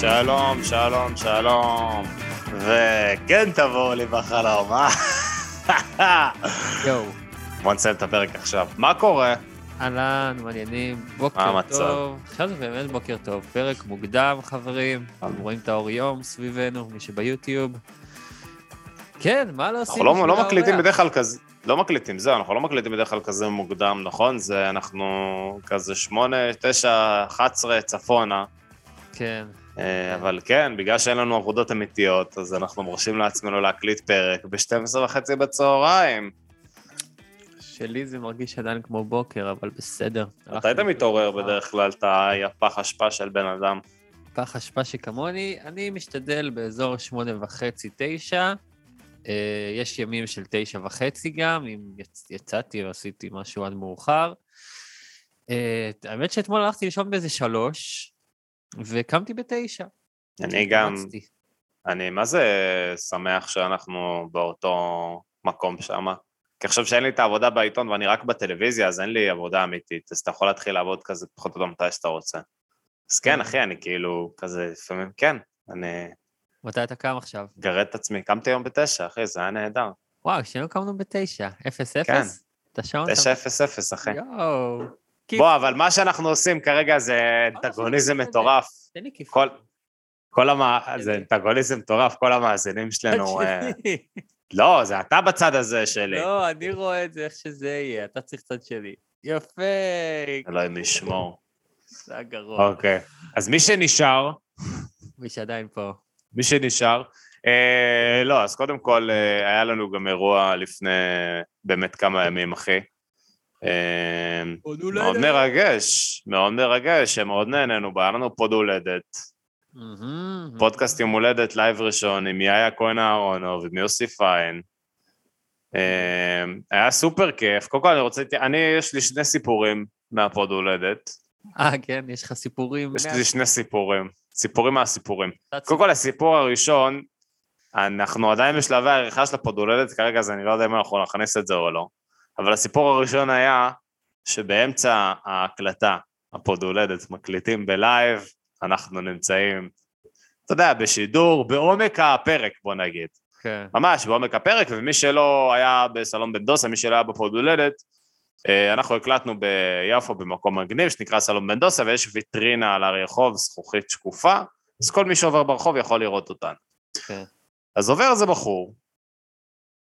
שלום, שלום, שלום. וכן תבואו לי בחלום, אה? יואו, בוא נסיים את הפרק עכשיו. מה קורה? אהלן, מעניינים, בוקר? טוב. עכשיו זה באמת בוקר טוב, פרק מוקדם, חברים. אנחנו רואים את האור יום סביבנו, מי שביוטיוב. כן, מה לא עושים? אנחנו לא, לא מקליטים? בדרך כלל כזה, לא מקליטים, זהו, אנחנו לא מקליטים בדרך כלל כזה מוקדם, נכון? זה אנחנו כזה שמונה, תשע, אחת עשרה צפונה. כן, אה, אבל כן, בגלל שאין לנו עבודות אמיתיות, אז אנחנו מרשים לעצמנו להקליט פרק ב-12 וחצי בצהריים. שלי זה מרגיש עדיין כמו בוקר, אבל בסדר. אתה היית מתעורר בדרך כלל, אתה יפח אשפה של בן אדם. פח אשפה שכמוני, אני משתדל באזור שמונה וחצי, תשע. אה, יש ימים של תשע וחצי גם, אם יצ- יצאתי או עשיתי משהו עד מאוחר. אה, האמת שאתמול הלכתי לישון באיזה שלוש, וקמתי בתשע. אני גם. אני מה זה שמח שאנחנו באותו מקום שם. כי עכשיו שאין לי את העבודה בעיתון ואני רק בטלוויזיה, אז אין לי עבודה אמיתית, אז אתה יכול להתחיל לעבוד כזה פחות או יותר מתי שאתה רוצה. אז כן, אחי, אני כאילו, כזה, לפעמים, כן, אני מתי אתה קם עכשיו? מגרד את עצמי. קמתי היום בתשע, אחי, זה היה נהדר. וואו, שנינו קמנו בתשע. אפס כן. אפס? אתה שעון? תשע אפס אפס, אחי. יואו. כיף. בוא, אבל מה שאנחנו עושים כרגע זה אנטגוניזם. מטורף. תן לי כיף. כל, כל המ... זה אנטגוניזם מטורף, כל המאזינים שלנו... אה, לא, זה אתה בצד הזה שלי. לא, אני רואה את זה איך שזה יהיה, אתה צריך צד שלי. יפה, אלוהים ישמור. זה הגרוע. אוקיי. אז מי שנשאר, מי שעדיין פה. מי שנשאר, אה, לא, אז קודם כל, אה, היה לנו גם אירוע לפני באמת כמה ימים, אחי. אה, מאוד מרגש, מאוד מרגש, שמאוד נהנינו היה לנו פוד הולדת. פודקאסט יום הולדת live ראשון עם יאיה כהן אהרונוב ועם יוסי פיין. אה, היה סופר כיף, קודם כל אני רוצה, אני, יש לי שני סיפורים מהפוד הולדת, אה, כן, יש לך סיפורים. יש לי שני סיפורים, סיפורים מהסיפורים. קודם כל, הסיפור הראשון, אנחנו עדיין בשלבי העריכה של הפוד הולדת, כרגע אז אני לא יודע אם אנחנו נכניס את זה או לא, אבל הסיפור הראשון היה שבאמצע ההקלטה, הפוד הולדת, מקליטים ב live, אנחנו נמצאים, אתה יודע, בשידור, בעומק הפרק, בוא נגיד. כן. ממש בעומק הפרק, ומי שלא היה בסלון בן דוסה, מי שלא היה בפוד הולדת, אה, אנחנו הקלטנו ביפו במקום מגניב שנקרא סלון בן דוסה, ויש ויטרינה על הרחוב, זכוכית שקופה, אז כל מי שעובר ברחוב יכול לראות אותן. כן. אז עובר איזה בחור,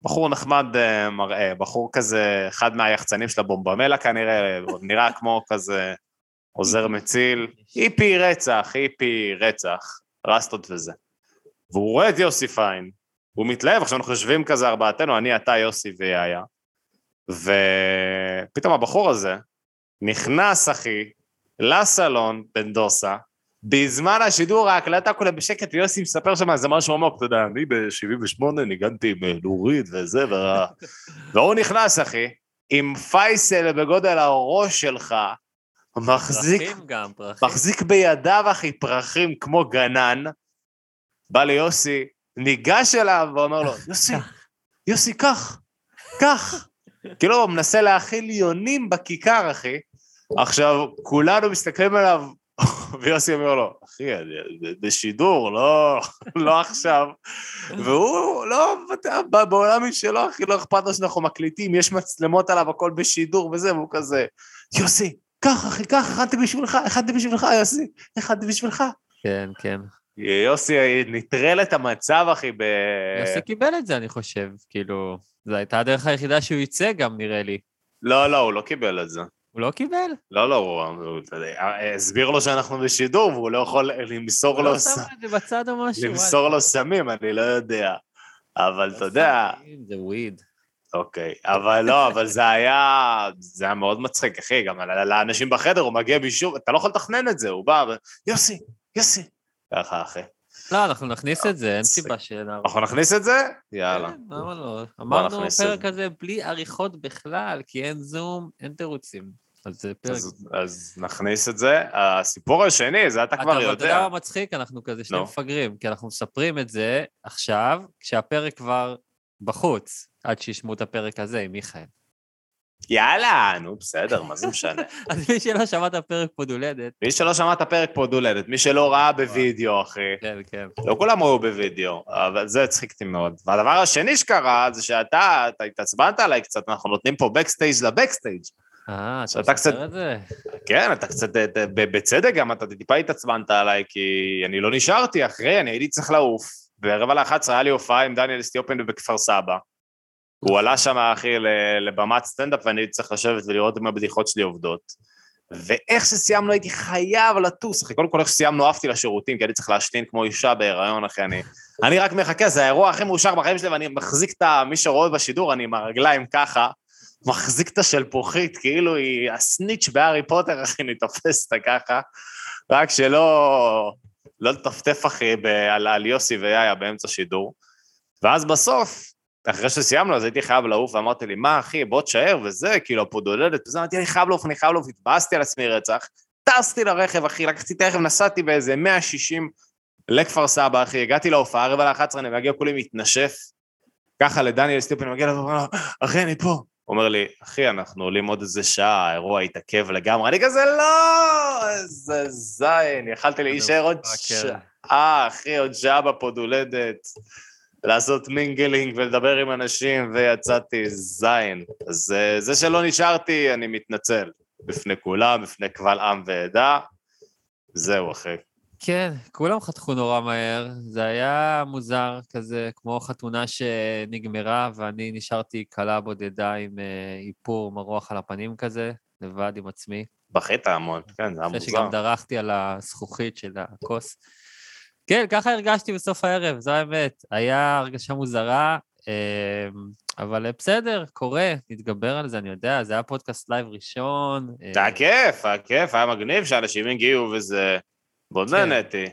בחור נחמד אה, מראה, בחור כזה, אחד מהיחצנים של הבומבמלה כנראה, נראה כמו כזה עוזר מציל, היפי רצח, היפי רצח, רסטות וזה. והוא רואה את יוסי פיין, הוא מתלהב, עכשיו אנחנו יושבים כזה ארבעתנו, אני, אתה, יוסי ויאיה, ופתאום הבחור הזה נכנס, אחי, לסלון בן דוסה, בזמן השידור, ההקלטה כולה בשקט, ויוסי מספר שם איזה משהו עמוק, אתה יודע, אני ב-78 ניגנתי עם אה, נורית וזה, וה... והוא נכנס, אחי, עם פייסל בגודל הראש שלך, מחזיק, פרחים גם, פרחים. מחזיק בידיו, אחי, פרחים כמו גנן, בא ליוסי, ניגש אליו ואומר לו, יוסי, יוסי, קח, קח. כאילו, הוא מנסה להאכיל יונים בכיכר, אחי. עכשיו, כולנו מסתכלים עליו, ויוסי אומר לו, אחי, זה- שידור, לא, לא עכשיו. והוא, לא, בעולם משלו, אחי, לא אכפת לו שאנחנו מקליטים, יש מצלמות עליו, הכל בשידור וזה, והוא כזה, יוסי, קח, אחי, קח, הכנתי בשבילך, הכנתי בשבילך, יוסי, הכנתי בשבילך. כן, כן. יוסי נטרל את המצב, אחי, ב... יוסי קיבל את זה, אני חושב. כאילו, זו הייתה הדרך היחידה שהוא יצא גם, נראה לי. לא, לא, הוא לא קיבל את זה. הוא הוא לא קיבל? לא, לא, הוא הוא- הסביר לו שאנחנו בשידור, והוא לא יכול למסור הוא לו לא ס- שם את זה בצד או משהו? למסור לו סמים, אני לא יודע. אבל אתה יודע, זה וויד. אוקיי, אבל לא, אבל זה היה, זה היה מאוד מצחיק, אחי, גם לאנשים בחדר, הוא מגיע משום, אתה לא יכול לתכנן את זה, הוא בא ו... יוסי, יוסי. ככה, אחי. לא, אנחנו נכניס את זה, אין. סיבה שנעבור. אנחנו נכניס את זה? יאללה. כן, למה לא? אמרנו פרק זה. הזה בלי עריכות בכלל, כי אין זום, אין תירוצים. אז זה פרק. אז, אז נכניס את זה. הסיפור השני, זה אתה כבר אבל אתה יודע יודע. מה מצחיק? אנחנו כזה שני נו. מפגרים, כי אנחנו מספרים את זה עכשיו, כשהפרק כבר בחוץ, עד שישמעו את הפרק הזה עם מיכאל. יאללה, נו בסדר, מה זה משנה. אז מי שלא שמע את הפרק פוד הולדת, מי שלא שמע את הפרק פוד הולדת, מי שלא ראה בווידאו, אחי. כן, כן. לא כולם ראו בווידאו, אבל זה הצחיק אותי מאוד. והדבר השני שקרה, זה שאתה, אתה התעצבנת עליי קצת, אנחנו נותנים פה backstage ל backstage. אה, אתה קצת- את זה? כן, אתה קצת, אה, בצדק גם, אתה טיפה התעצבנת עליי, כי אני לא נשארתי אחרי, אני הייתי צריך לעוף. ברבע ל-11 היה לי הופעה עם דניאל סטיופין בכפר סבא. הוא עלה שם, אחי, לבמת סטנדאפ, ואני הייתי צריך לשבת ולראות אם הבדיחות שלי עובדות. ואיך שסיימנו הייתי חייב לטוס, אחי. קודם כל, איך שסיימנו עפתי לשירותים, כי הייתי צריך להשתין כמו אישה בהיריון, אחי. אני, אני רק מחכה, זה האירוע הכי מאושר בחיים שלי, ואני מחזיק את. מי שרואה בשידור, אני עם הרגליים ככה, מחזיק את השלפוחית, כאילו היא הסניץ' בהארי פוטר, אחי, אני תופס אותה ככה. רק שלא... לא לטפטף, אחי, על, על יוסי ויאיה באמצע שידור. ואז בסוף, אחרי שסיימנו, אז הייתי חייב לעוף, ואמרתי לי, מה, אחי, בוא תשאר וזה, כאילו, הפודולדת, וזה, אמרתי, אני חייב לעוף, אני חייב לעוף, התבאסתי על עצמי רצח, טסתי לרכב, אחי, לקחתי את הרכב, נסעתי באיזה 160 לכפר סבא, אחי, הגעתי להופעה, רבע ל-11, אני מגיע כולי מתנשף, ככה לדניאל סטיופין, אני מגיע אליו, אחי, אני פה. אומר לי, אחי, אנחנו עולים עוד איזה שעה, האירוע התעכב לגמרי. אני כזה, לא, איזה זין, יכלתי להישאר עוד שעה, אחי, עוד שעה בפודולדת, לעשות mingling ולדבר עם אנשים, ויצאתי זין. אז זה שלא נשארתי, אני מתנצל. בפני כולם, בפני קבל עם ועדה. זהו, אחי. כן, כולם חתכו נורא מהר, זה היה מוזר כזה, כמו חתונה שנגמרה, ואני נשארתי כלה בודדה עם אה, איפור מרוח על הפנים כזה, לבד עם עצמי. בכית המון, כן, זה היה אחרי מוזר. שגם דרכתי על הזכוכית של הכוס. כן, ככה הרגשתי בסוף הערב, זו האמת. היה הרגשה מוזרה, אה, אבל אה, בסדר, קורה, נתגבר על זה, אני יודע, זה היה פודקאסט live ראשון. אה, זה היה כיף, היה כיף, היה מגניב שאנשים הגיעו וזה... כן. נהניתי.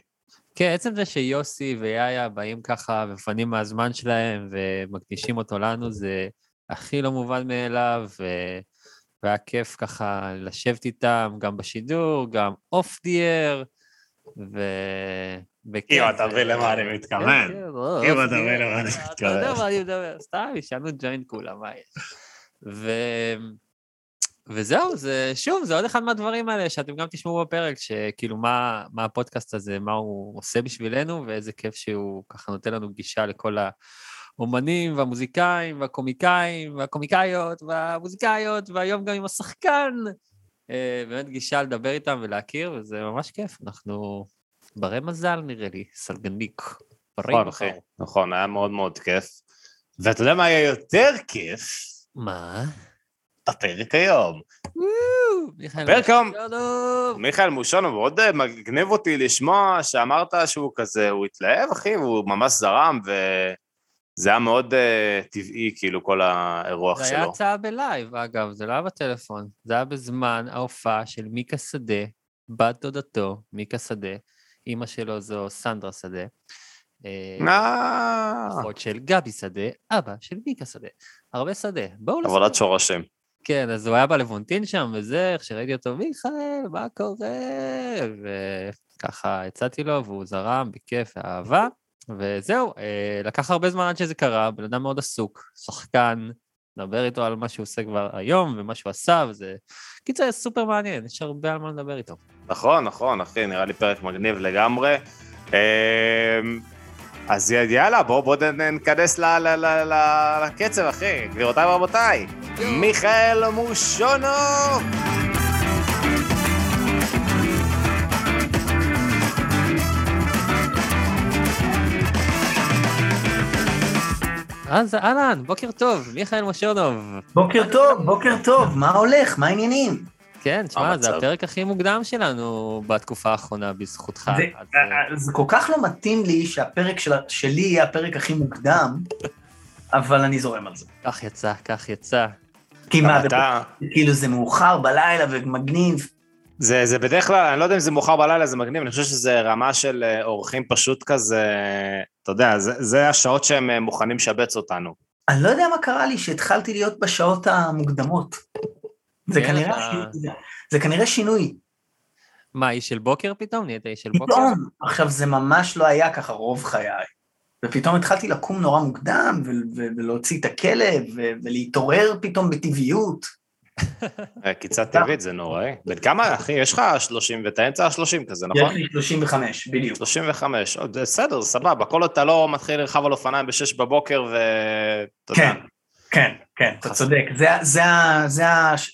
כן, עצם זה שיוסי ויאיה באים ככה ומפנים מהזמן שלהם ומקדישים אותו לנו, זה הכי לא מובן מאליו, ו... והיה כיף ככה לשבת איתם, גם בשידור, גם off the air, ו... אם אתה מבין למה אני מתכוון. כן, כן, אם אתה מבין. למה אני אתה יודע מתכוון. מה אני מדבר, סתם, ישנו ג'וינט כולם, מה יש? וזהו, זה, שוב, זה עוד אחד מהדברים האלה שאתם גם תשמעו בפרק, שכאילו מה, מה הפודקאסט הזה, מה הוא עושה בשבילנו, ואיזה כיף שהוא ככה נותן לנו גישה לכל האומנים והמוזיקאים והקומיקאים והקומיקאיות והמוזיקאיות, והיום גם עם השחקן. אה, באמת גישה לדבר איתם ולהכיר, וזה ממש כיף. אנחנו ברי מזל, נראה לי, סלגניק. נכון. אחי, נכון, היה מאוד מאוד כיף. ואתה יודע מה היה יותר כיף? מה? הפרק היום. הפרק היום-. מיכאל מושונוב, מאוד אה, מגניב אותי לשמוע שאמרת שהוא כזה, הוא התלהב, אחי, והוא ממש זרם, וזה היה מאוד אה, טבעי, כאילו, כל האירוח זה היה שלו. הצעה ב live, אגב, זה לא היה בטלפון. זה היה בזמן ההופעה של מיקה שדה, בת דודתו, מיקה שדה, אימא שלו זו סנדרה שדה. אה, אחות של גבי שדה, אבא של מיקה שדה. הרבה שדה. בואו לשדה. עבודת שורשים. כן, אז הוא היה בלבונטין שם, וזה, איך שראיתי אותו, מיכאל, מה קורה? וככה הצעתי לו, והוא זרם בכיף ואהבה, וזהו, אה, לקח הרבה זמן עד שזה קרה, בן אדם מאוד עסוק, שחקן, נדבר איתו על מה שהוא עושה כבר היום, ומה שהוא עשה, וזה... קיצר, סופר מעניין, יש הרבה על מה לדבר איתו. נכון, נכון, אחי, נראה לי פרק מגניב לגמרי. אז יאללה, בואו בוא ניכנס ל- לקצב, אחי. גבירותיי ורבותיי, מיכאל מושונוב! אז אהלן, בוקר טוב, מיכאל מושונוב. בוקר טוב, בוקר טוב, מה הולך? מה העניינים? כן, תשמע, זה. הפרק הכי מוקדם שלנו בתקופה האחרונה, בזכותך. זה- אז, אה, אה, זה כל כך לא מתאים לי שהפרק של- שלי יהיה הפרק הכי מוקדם, אבל אני זורם על זה. כך יצא, כך יצא. כי מה, אתה, כאילו זה מאוחר בלילה ומגניב. זה, זה בדרך כלל, אני לא יודע אם זה מאוחר בלילה, זה מגניב, אני חושב שזה רמה של אה, אורחים פשוט כזה, אתה יודע, זה, זה השעות שהם אה, מוכנים לשבץ אותנו. אני לא יודע מה קרה לי שהתחלתי להיות בשעות המוקדמות. זה כן, כנראה, אתה- שינוי- זה- זה כנראה שינוי. מה, איש של בוקר פתאום? נהיית איש של בוקר? פתאום, עכשיו זה ממש לא היה ככה רוב חיי. ופתאום התחלתי לקום נורא מוקדם, ו- ו- ולהוציא את הכלב, ו- ולהתעורר פתאום בטבעיות. אה, קיצה טבעית זה נוראי. בן כמה, אחי? יש לך 30 ואתה אמצע ה-30 כזה, נכון? יש לי 35, בדיוק. 35, עוד, בסדר, סבבה, כל עוד אתה לא מתחיל לרכב על אופניים ב-6 בבוקר ואתה יודע, כן, כן, אתה צודק. זה זה זה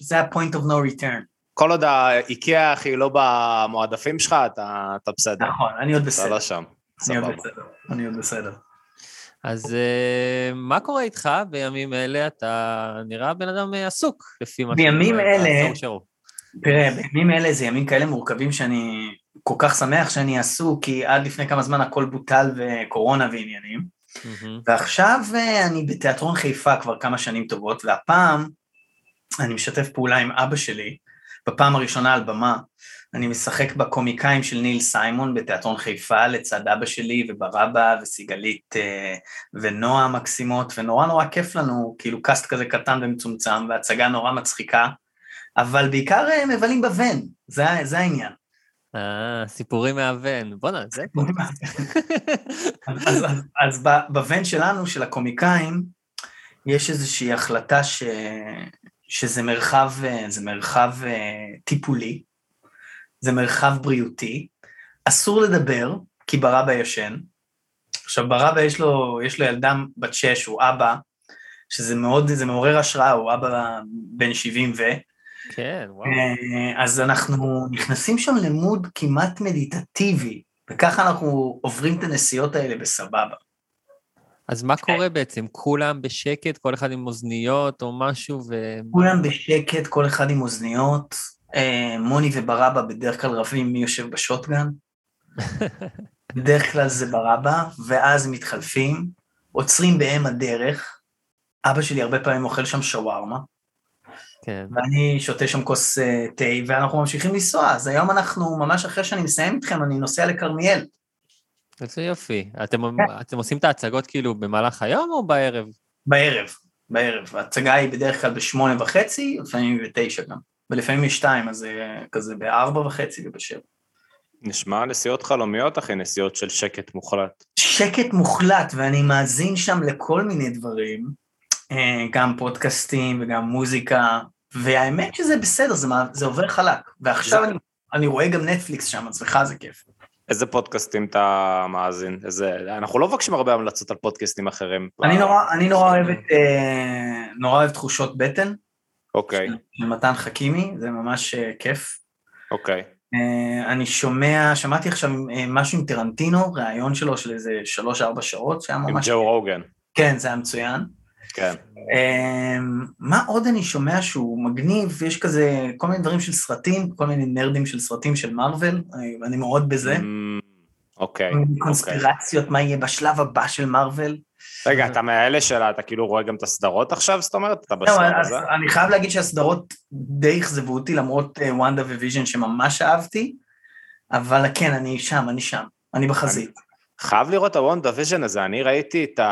זה ה-point of no return. כל עוד האיקאה, אחי, לא במועדפים שלך, אתה, אתה בסדר, נכון, אני עוד אתה בסדר. לא שם, אני עוד סבבה. אני עוד בסדר. אז אה, מה קורה איתך בימים אלה? אתה נראה בן אדם אה, עסוק, לפי מה בימים רואה אלה-. תראה, בימים אלה זה ימים כאלה מורכבים שאני כל כך שמח שאני עסוק, כי עד לפני כמה זמן הכל בוטל וקורונה ועניינים. מהמם. ועכשיו אה, אני בתיאטרון חיפה כבר כמה שנים טובות, והפעם אני משתף פעולה עם אבא שלי, בפעם הראשונה על במה. אני משחק בקומיקאים של ניל סיימון בתיאטרון חיפה, לצד אבא שלי וברבא וסיגלית אה, ונועה המקסימות, ונורא נורא כיף לנו, כאילו קאסט כזה קטן ומצומצם, והצגה נורא מצחיקה, אבל בעיקר אה, מבלים בוון, זה, זה העניין. אה, סיפורים מהבן. בואנה, זה... אז, אז, אז, אז ב- בוון שלנו, של הקומיקאים, יש איזושהי החלטה ש, שזה מרחב, אה, זה מרחב אה, טיפולי, זה מרחב בריאותי, אסור לדבר, כי ברבא ישן. עכשיו, ברבא יש לו, יש לו ילדה בת שש, הוא אבא, שזה מאוד, זה מעורר השראה, הוא אבא בן 70 ו... כן, וואו. אה, אז אנחנו נכנסים שם למוד כמעט מדיטטיבי, וככה אנחנו עוברים את הנסיעות האלה בסבבה. אז מה קורה בעצם? כולם בשקט, כל אחד עם אוזניות או משהו, ו... כולם בשקט, כל אחד עם אוזניות. אה, מוני וברבא בדרך כלל רבים מי יושב בשוטגן. בדרך כלל זה ברבא, ואז מתחלפים, עוצרים באם הדרך. אבא שלי הרבה פעמים אוכל שם שווארמה, כן. ואני שותה שם כוס אה, תה, ואנחנו ממשיכים לנסוע. אז היום אנחנו, ממש אחרי שאני מסיים איתכם, אני נוסע לכרמיאל. איזה יופי. אתם, אתם עושים את ההצגות כאילו במהלך היום או בערב? בערב, בערב. ההצגה היא בדרך כלל בשמונה וחצי, לפעמים בתשע גם. ולפעמים יש שתיים, אז זה כזה בארבע וחצי ובשבע. נשמע נסיעות חלומיות, אחי, נסיעות של שקט מוחלט. שקט מוחלט, ואני מאזין שם לכל מיני דברים, אה, גם פודקאסטים וגם מוזיקה, והאמת שזה בסדר, זה, מה- זה עובר חלק. ועכשיו זה- אני, אני רואה גם נטפליקס שם, אצלך זה כיף. איזה פודקאסטים אתה מאזין? איזה... אנחנו לא מבקשים הרבה המלצות על פודקאסטים אחרים. אני נורא, אני נורא אוהב את, אה, נורא אוהב תחושות בטן, אוקיי, של מתן חכימי, זה ממש אה, כיף. אוקיי. אה, אני שומע, שמעתי עכשיו אה, משהו עם טרנטינו, ראיון שלו של איזה שלוש-ארבע שעות, שהיה עם ממש... ג'ו רוגן. כן, זה היה מצוין. כן. אה, מה עוד אני שומע שהוא מגניב? יש כזה כל מיני דברים של סרטים, כל מיני נרדים של סרטים של מארוול, אני- מאוד בזה. אמ, אוקיי, אוקיי. קונספירציות, מה יהיה בשלב הבא של מארוול. רגע, אתה מאלה שלה, אתה כאילו רואה גם את הסדרות עכשיו, זאת אומרת? אתה לא, בשלב אז הזה? אני חייב להגיד שהסדרות די אכזבו אותי, למרות אה, WandaVision שממש אהבתי, אבל כן, אני שם, אני שם, אני בחזית. חייב לראות את ה WandaVision הזה, אני ראיתי את ה...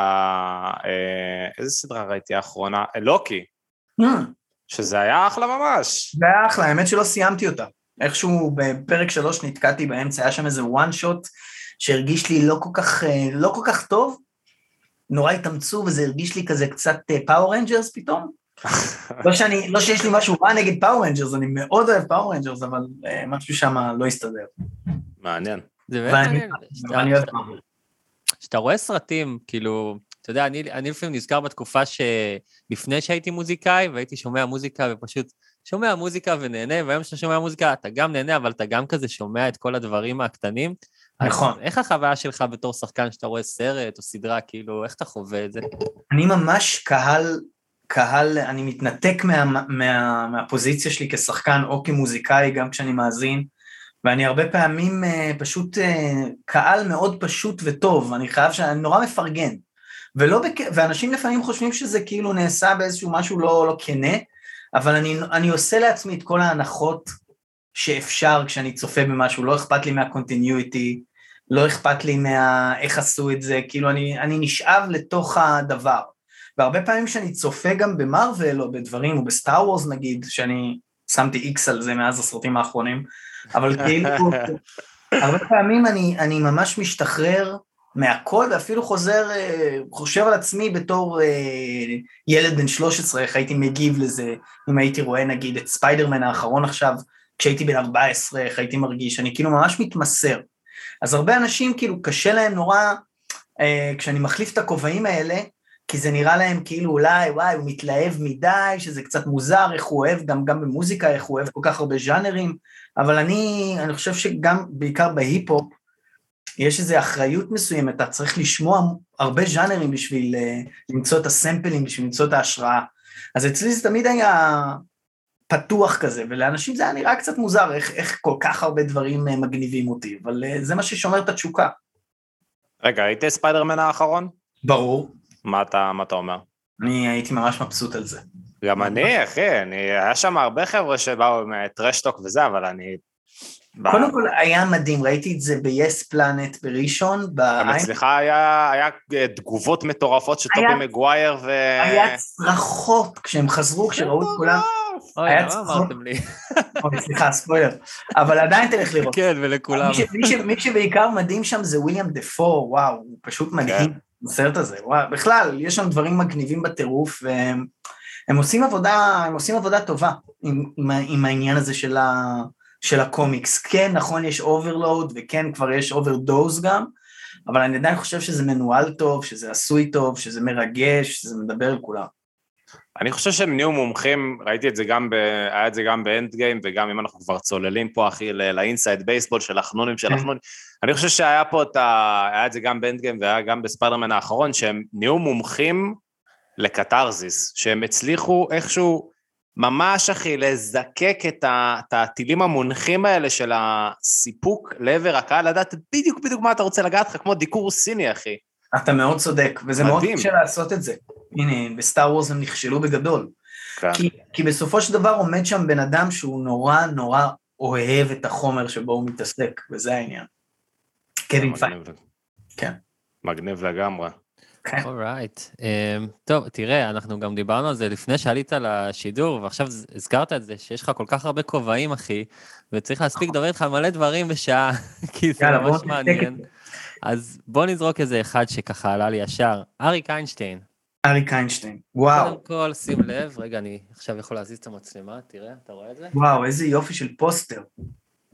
אה, איזה סדרה ראיתי האחרונה? אה, לוקי, Mm, שזה היה אחלה ממש. זה היה אחלה, האמת שלא סיימתי אותה. איכשהו בפרק שלוש נתקעתי באמצע, היה שם איזה one shot שהרגיש לי לא כל כך, אה, לא כל כך טוב, נורא התאמצו וזה הרגיש לי כזה קצת Power Rangers פתאום. לא, שאני, לא שיש לי משהו רע נגד Power Rangers, אני מאוד אוהב Power Rangers, אבל אה, משהו שם לא הסתדר. מעניין. זה באמת כשאתה רואה סרטים, כאילו, אתה יודע, אני, אני לפעמים נזכר בתקופה שלפני שהייתי מוזיקאי, והייתי שומע מוזיקה ופשוט שומע מוזיקה ונהנה, והיום כשאתה שומע מוזיקה אתה גם נהנה, אבל אתה גם כזה שומע את כל הדברים הקטנים. אז נכון. איך החוויה שלך בתור שחקן שאתה רואה סרט או סדרה, כאילו, איך אתה חווה את זה? אני ממש קהל קהל, אני מתנתק מה, מה, מהפוזיציה שלי כשחקן או כמוזיקאי, גם כשאני מאזין, ואני הרבה פעמים אה, פשוט אה, קהל מאוד פשוט וטוב, אני חייב שאני נורא מפרגן. ולא בק... ואנשים לפעמים חושבים שזה כאילו נעשה באיזשהו משהו לא, לא כנה, אבל אני, אני עושה לעצמי את כל ההנחות שאפשר כשאני צופה במשהו, לא אכפת לי מה continuity, לא אכפת לי מה... איך עשו את זה, כאילו אני, אני נשאב לתוך הדבר. והרבה פעמים כשאני צופה גם במארוול או בדברים, או ב Star Wars נגיד, שאני שמתי איקס על זה מאז הסרטים האחרונים, אבל כאילו, הרבה פעמים אני, אני ממש משתחרר מהכל, ואפילו חוזר, אה, חושב על עצמי בתור אה, ילד בן 13, איך הייתי מגיב לזה, אם הייתי רואה נגיד את ספיידרמן האחרון עכשיו, כשהייתי בן 14, איך הייתי מרגיש, אני כאילו ממש מתמסר. אז הרבה אנשים כאילו קשה להם נורא, אה, כשאני מחליף את הכובעים האלה, כי זה נראה להם כאילו אולי, וואי, הוא מתלהב מדי, שזה קצת מוזר, איך הוא אוהב, גם, גם במוזיקה, איך הוא אוהב כל כך הרבה ז'אנרים, אבל אני, אני חושב שגם, בעיקר בהיפ-הופ, יש איזו אחריות מסוימת, אתה צריך לשמוע הרבה ז'אנרים בשביל uh, למצוא את הסמפלים, בשביל למצוא את ההשראה. אז אצלי זה תמיד היה פתוח כזה, ולאנשים זה היה נראה קצת מוזר, איך, איך כל כך הרבה דברים uh, מגניבים אותי, אבל uh, זה מה ששומר את התשוקה. רגע, היית ספיידרמן האחרון? ברור. מה אתה, מה אתה אומר? אני הייתי ממש מבסוט על זה. גם אני, אחי, אני, היה שם הרבה חבר'ה שבאו מטרשטוק וזה, אבל אני... קודם כל היה מדהים, ראיתי את זה ב-yes planet בראשון. גם אצלך היה, היה תגובות מטורפות של טובי מגווייר ו... היה צרחות כשהם חזרו, כשראו את כולם. אוי, מה אמרתם לי? אוי, סליחה, ספוילר. אבל עדיין תלך לראות. כן, ולכולם. מי שבעיקר מדהים שם זה וויליאם דה פור, וואו, הוא פשוט מדהים. בסרט הזה, וואו, בכלל, יש שם דברים מגניבים בטירוף, והם הם עושים עבודה, הם עושים עבודה טובה עם, עם, עם העניין הזה של, ה, של הקומיקס. כן, נכון, יש overload, וכן, כבר יש overdose גם, אבל אני עדיין חושב שזה מנוהל טוב, שזה עשוי טוב, שזה מרגש, שזה מדבר על כולם. אני חושב שהם נהיו מומחים, ראיתי את זה גם, ב, היה את זה גם ב Endgame, וגם אם אנחנו כבר צוללים פה, אחי, ל inside baseball של החנונים של החנונים, אני חושב שהיה פה את ה... היה את זה גם ב Endgame והיה גם בספיידרמן האחרון, שהם נהיו מומחים לקתרזיס, שהם הצליחו איכשהו ממש, אחי, לזקק את, ה, את הטילים המונחים האלה של הסיפוק לעבר הקהל, לדעת בדיוק בדיוק מה אתה רוצה לגעת לך, כמו דיקור סיני, אחי. אתה מאוד צודק, וזה מדהים. מאוד קשה לעשות את זה. הנה, ב Star Wars הם נכשלו בגדול. כן. כי, כי בסופו של דבר עומד שם בן אדם שהוא נורא נורא אוהב את החומר שבו הוא מתעסק, וזה העניין. קווין פיין. כן. מגניב לגמרי. אורייט. כן. Um, טוב, תראה, אנחנו גם דיברנו על זה לפני שעלית לשידור, ועכשיו הזכרת את זה, שיש לך כל כך הרבה כובעים, אחי, וצריך להספיק לדבר איתך מלא דברים בשעה, כי זה ממש מעניין. אז בוא נזרוק איזה אחד שככה עלה לי ישר, אריק איינשטיין. אריק איינשטיין, וואו. קודם כל, שים לב, רגע, אני עכשיו יכול להזיז את המצלמה, תראה, אתה רואה את זה? וואו, איזה יופי של פוסטר.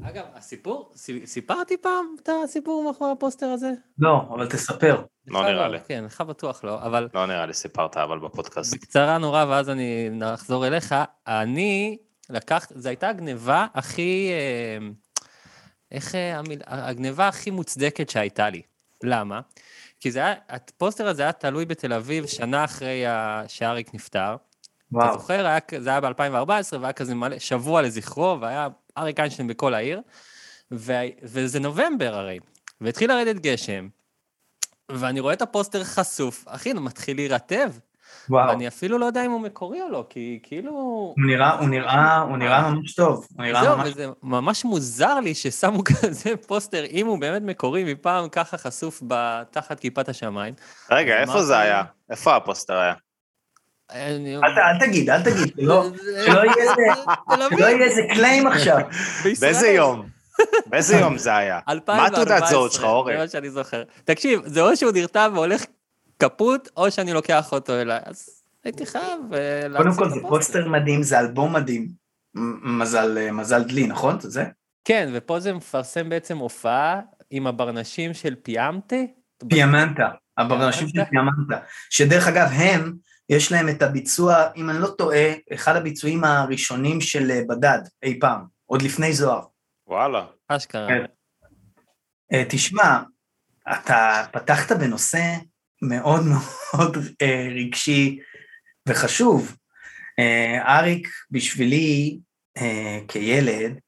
אגב, הסיפור, סיפרתי פעם את הסיפור מאחורי הפוסטר הזה? לא, אבל תספר. לא נראה לי. כן, לך בטוח לא, אבל... לא נראה לי סיפרת, אבל בפודקאסט. בקצרה נורא, ואז אני נחזור אליך. אני לקח, זו הייתה הגניבה הכי... אה, איך אה, המיל... הגניבה הכי מוצדקת שהייתה לי. למה? כי זה היה, הפוסטר הזה היה תלוי בתל אביב שנה אחרי שאריק נפטר. וואו. אתה זוכר, היה, זה היה ב-2014, והיה כזה מלא, שבוע לזכרו, והיה אריק איינשטיין בכל העיר, ו, וזה נובמבר הרי, והתחיל לרדת גשם, ואני רואה את הפוסטר חשוף, אחי, הוא מתחיל להירטב. וואו. ואני אפילו לא יודע אם הוא מקורי או לא, כי כאילו... הוא נראה, הוא נראה, הוא נראה ממש טוב. הוא נראה זהו, ממש... וזה ממש מוזר לי ששמו כזה פוסטר, אם הוא באמת מקורי, מפעם ככה חשוף תחת כיפת השמיים. רגע, איפה זה היה? איפה הפוסטר היה? אל תגיד, אל תגיד, שלא יהיה איזה קליים עכשיו. באיזה יום? באיזה יום זה היה? 2014. מה תעודת זהות שלך, אורי? זה מה שאני זוכר. תקשיב, זה או שהוא נרטב והולך כפות, או שאני לוקח אותו אליי. אז הייתי חייב להציג קודם כל זה פוסטר מדהים, זה אלבום מדהים. מזל, מזל דלי, נכון? זה? כן, ופה זה מפרסם בעצם הופעה עם הברנשים של פיאמטה. פיאמנטה, הברנשים של פיאמנטה. שדרך אגב, הם, יש להם את הביצוע, אם אני לא טועה, אחד הביצועים הראשונים של אה, בדד אי פעם, עוד לפני זוהר. וואלה. אשכרה. כן. אה, תשמע, אתה פתחת בנושא מאוד מאוד אה, רגשי, וחשוב. אה, אריק, בשבילי, אה, כילד,